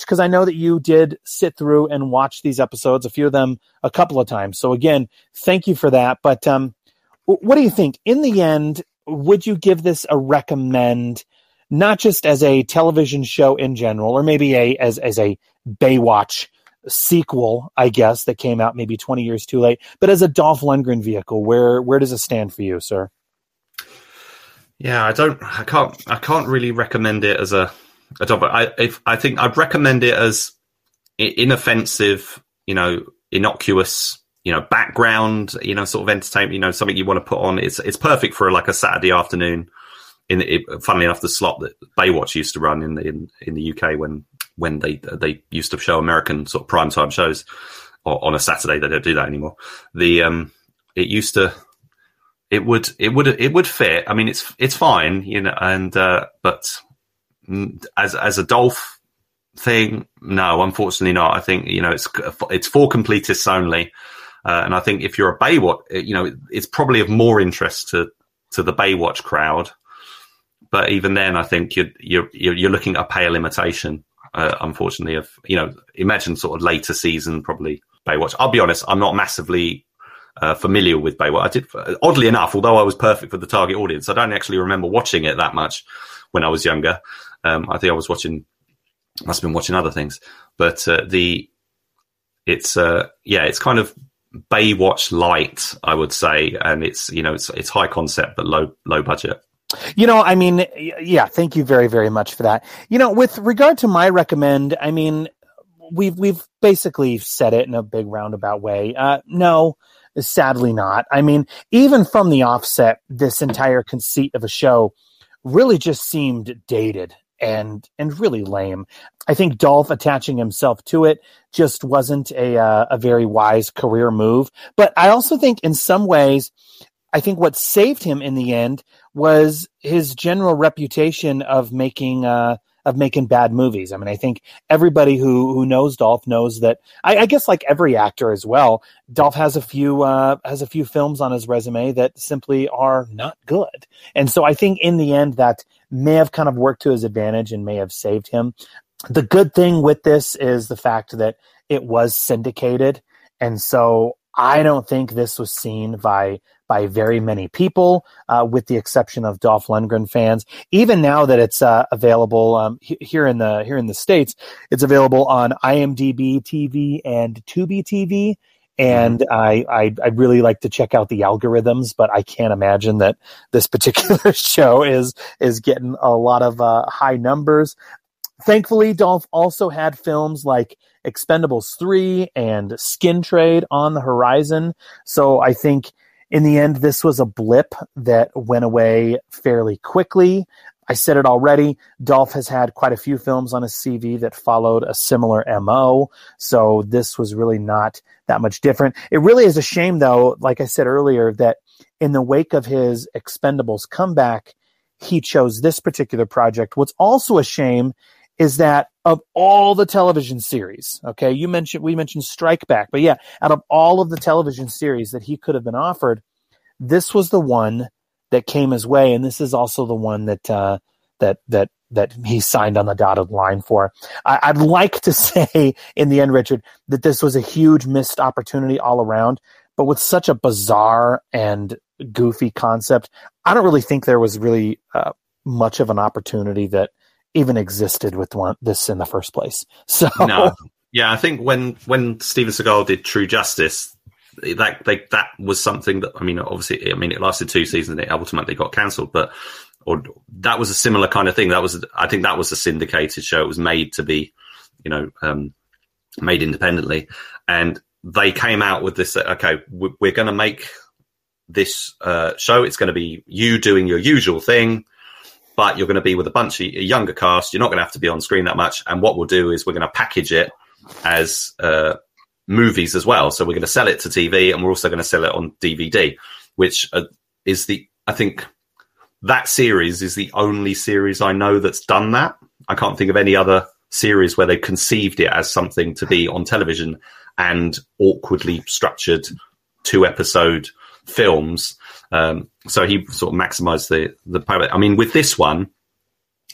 because i know that you did sit through and watch these episodes a few of them a couple of times so again thank you for that but um what do you think in the end would you give this a recommend not just as a television show in general, or maybe a as as a Baywatch sequel, I guess that came out maybe twenty years too late, but as a Dolph Lundgren vehicle, where where does it stand for you, sir? Yeah, I don't. I can't. I can't really recommend it as a. a. I if I think I'd recommend it as inoffensive, you know, innocuous, you know, background, you know, sort of entertainment. You know, something you want to put on. It's it's perfect for like a Saturday afternoon. In it, funnily enough, the slot that Baywatch used to run in the in, in the UK when when they they used to show American sort of primetime shows or on a Saturday. They don't do that anymore. The um, it used to it would it would it would fit. I mean, it's it's fine, you know, and uh, but as as a Dolph thing, no, unfortunately not. I think you know it's it's for completists only, uh, and I think if you're a Baywatch, you know, it's probably of more interest to to the Baywatch crowd. But even then, I think you're you're you're looking at a pale imitation. Uh, unfortunately, of you know, imagine sort of later season probably Baywatch. I'll be honest, I'm not massively uh, familiar with Baywatch. I did, oddly enough, although I was perfect for the target audience, I don't actually remember watching it that much when I was younger. Um, I think I was watching, must have been watching other things, but uh, the it's uh, yeah, it's kind of Baywatch light, I would say, and it's you know it's it's high concept but low low budget. You know, I mean, yeah, thank you very, very much for that. You know, with regard to my recommend, I mean, we've we've basically said it in a big roundabout way. Uh, no, sadly not. I mean, even from the offset, this entire conceit of a show really just seemed dated and and really lame. I think Dolph attaching himself to it just wasn't a uh, a very wise career move. But I also think in some ways, I think what saved him in the end was his general reputation of making uh, of making bad movies. I mean, I think everybody who who knows Dolph knows that. I, I guess like every actor as well, Dolph has a few uh, has a few films on his resume that simply are not good. And so I think in the end that may have kind of worked to his advantage and may have saved him. The good thing with this is the fact that it was syndicated, and so I don't think this was seen by by very many people, uh, with the exception of Dolph Lundgren fans. Even now that it's uh, available um, he- here in the here in the states, it's available on IMDb TV and Tubi TV. And I, I I'd really like to check out the algorithms, but I can't imagine that this particular [LAUGHS] show is is getting a lot of uh, high numbers. Thankfully, Dolph also had films like Expendables 3 and Skin Trade on the horizon. So I think in the end, this was a blip that went away fairly quickly. I said it already. Dolph has had quite a few films on his CV that followed a similar MO. So this was really not that much different. It really is a shame, though, like I said earlier, that in the wake of his Expendables comeback, he chose this particular project. What's also a shame is that of all the television series, okay, you mentioned we mentioned Strike Back, but yeah, out of all of the television series that he could have been offered, this was the one that came his way, and this is also the one that uh, that that that he signed on the dotted line for. I, I'd like to [LAUGHS] say in the end, Richard, that this was a huge missed opportunity all around. But with such a bizarre and goofy concept, I don't really think there was really uh, much of an opportunity that even existed with one, this in the first place. [LAUGHS] So no, yeah, I think when when Steven Seagal did True Justice, that they, that was something that I mean, obviously, I mean, it lasted two seasons and it ultimately got cancelled, but or that was a similar kind of thing. That was, I think, that was a syndicated show. It was made to be, you know, um, made independently, and they came out with this. Okay, we- we're going to make this uh, show. It's going to be you doing your usual thing but you're going to be with a bunch of a younger cast. You're not going to have to be on screen that much. And what we'll do is we're going to package it as uh, movies as well. So we're going to sell it to TV, and we're also going to sell it on DVD, which uh, is the I think that series is the only series I know that's done that. I can't think of any other series where they conceived it as something to be on television and awkwardly structured two episode films. Um, so he sort of maximized the the pilot. I mean, with this one,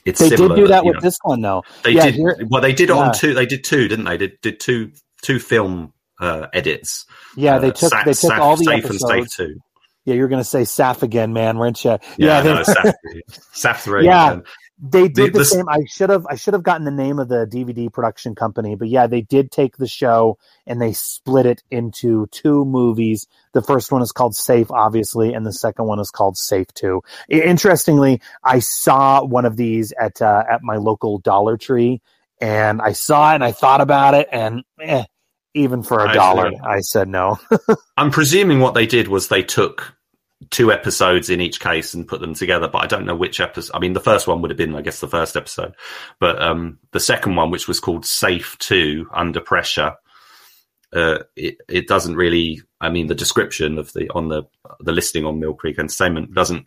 it's they similar, did do that with know. this one, though. They Yeah, did well. They did yeah. on two. They did two, didn't they? Did did two two film uh, edits. Yeah, they Uh, took Sa- they took all the safe and safe episodes. two. Yeah, you're gonna say Saf again, man, weren't you? Yeah, they, no, Saf, [LAUGHS] Saf three. yeah, and- they did The- the, the- same. I should have I should have gotten the name of the DVD production company, but yeah, they did take the show and they split it into two movies. The first one is called Safe, obviously, and the second one is called Safe Two. Interestingly, I saw one of these at uh, at my local Dollar Tree, and I saw it and I thought about it, and eh, even for a I dollar. I said no. [LAUGHS] I'm presuming what they did was they took two episodes in each case and put them together, but I don't know which episode. I mean, the first one would have been, I guess, the first episode, but um, the second one, which was called Safe Two Under Pressure, uh, it it doesn't really. I mean, the description of the on the the listing on Mill Creek Entertainment doesn't.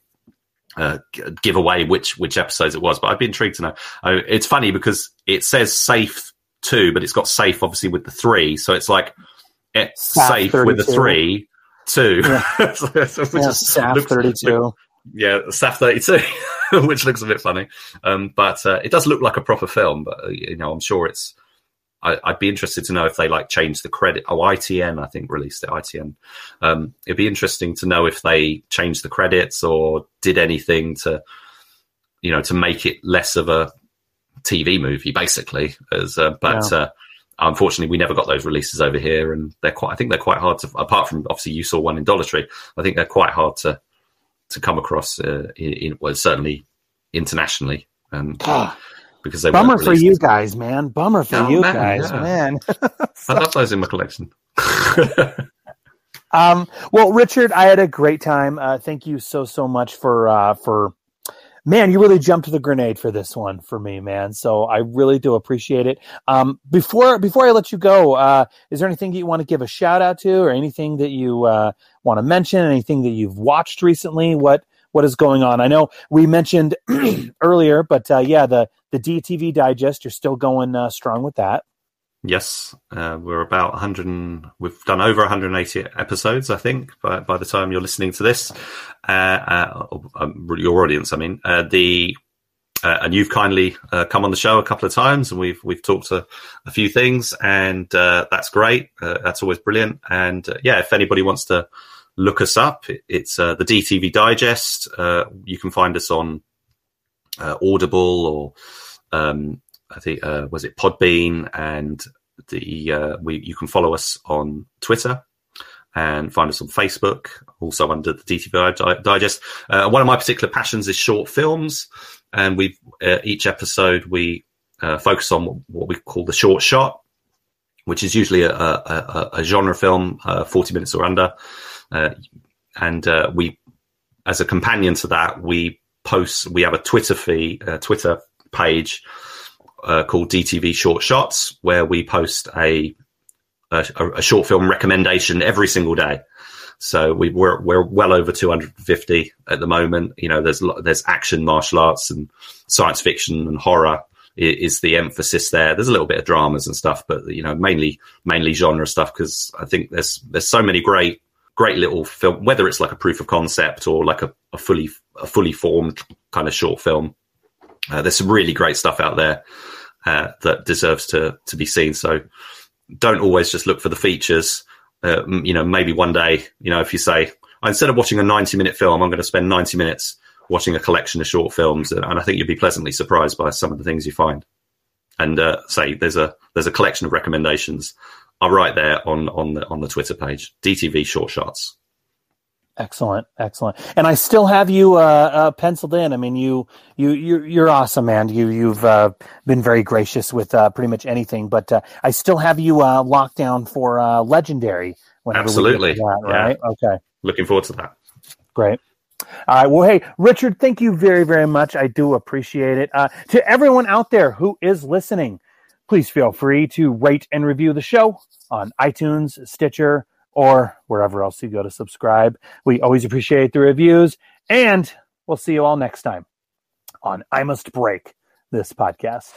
Uh, g- give away which which episodes it was, but I'd be intrigued to know. Uh, it's funny because it says safe two, but it's got safe obviously with the three, so it's like it's Saf safe with the three, two. Yeah. [LAUGHS] So- Yeah, Saf looks- 32. yeah, Saf 32, [LAUGHS] which looks a bit funny. Um, but uh, it does look like a proper film, but uh, you know, I'm sure it's. I, I'd be interested to know if they like changed the credit. Oh, ITN, I think released it. ITN. Um, it'd be interesting to know if they changed the credits or did anything to, you know, to make it less of a TV movie, basically. As uh, but Yeah. uh, unfortunately, we never got those releases over here, and they're quite. I think they're quite hard to. Apart from obviously, you saw one in Dollar Tree. I think they're quite hard to to come across. Uh, in, in well, certainly internationally, um, because they Bummer for you guys, man. Bummer for Oh, you man, guys, yeah. man. [LAUGHS] I love those in my collection. [LAUGHS] Um, well, Richard, I had a great time. Uh, thank you so so much for uh, for man. You really jumped the grenade for this one for me, man. So I really do appreciate it. Um, before before I let you go, uh, is there anything you want to give a shout out to, or anything that you uh, want to mention? Anything that you've watched recently? What what is going on? I know we mentioned [CLEARS THROAT] earlier, but uh, yeah, the the DTV Digest. You're still going uh, strong with that. Yes, uh, we're about 100. And, we've done over 180 episodes, I think, by, by the time you're listening to this. Uh, uh, um, your audience, I mean, uh, the uh, and you've kindly uh, come on the show a couple of times, and we've we've talked a, a few things, and that's great. That's always brilliant. And yeah, if anybody wants to look us up, it's the DTV Digest. You can find us on Audible or um, I think uh, was it Podbean, and the uh, we you can follow us on Twitter and find us on Facebook, also under the DTV Digest. Uh, one of my particular passions is short films, and we uh, each episode we uh, focus on what we call the short shot, which is usually a, a, a, genre film, uh, forty minutes or under, uh, and uh, we, as a companion to that, we post. We have a Twitter feed, uh, Twitter page uh, called DTV Short Shots, where we post a, a a short film recommendation every single day. So we, we're we're well over 250 at the moment. You know, there's there's action, martial arts, and science fiction and horror is the emphasis there. There's a little bit of dramas and stuff, but you know, mainly mainly genre stuff because I think there's there's so many great great little film, whether it's like a proof of concept or like a, a fully a fully formed kind of short film Uh, there's some really great stuff out there uh, that deserves to to be seen. So don't always just look for the features. Uh, you know, maybe one day, you know, if you say instead of watching a 90 minute film, I'm going to spend 90 minutes watching a collection of short films, and I think you'll be pleasantly surprised by some of the things you find. And uh, say there's a there's a collection of recommendations are right there on on the on the Twitter page, DTV Short Shots. Excellent, excellent. And I still have you uh, uh, penciled in. I mean, you you you you're awesome, man. You you've uh, been very gracious with uh, pretty much anything, but uh, I still have you uh, locked down for uh, legendary. Absolutely, that, Yeah. right? Okay, Looking forward to that. great. All right. Well, hey, Richard, thank you very, very much. I do appreciate it. Uh, to everyone out there who is listening, please feel free to rate and review the show on iTunes, Stitcher, or wherever else you go to subscribe. We always appreciate the reviews, and we'll see you all next time on I Must Break this podcast.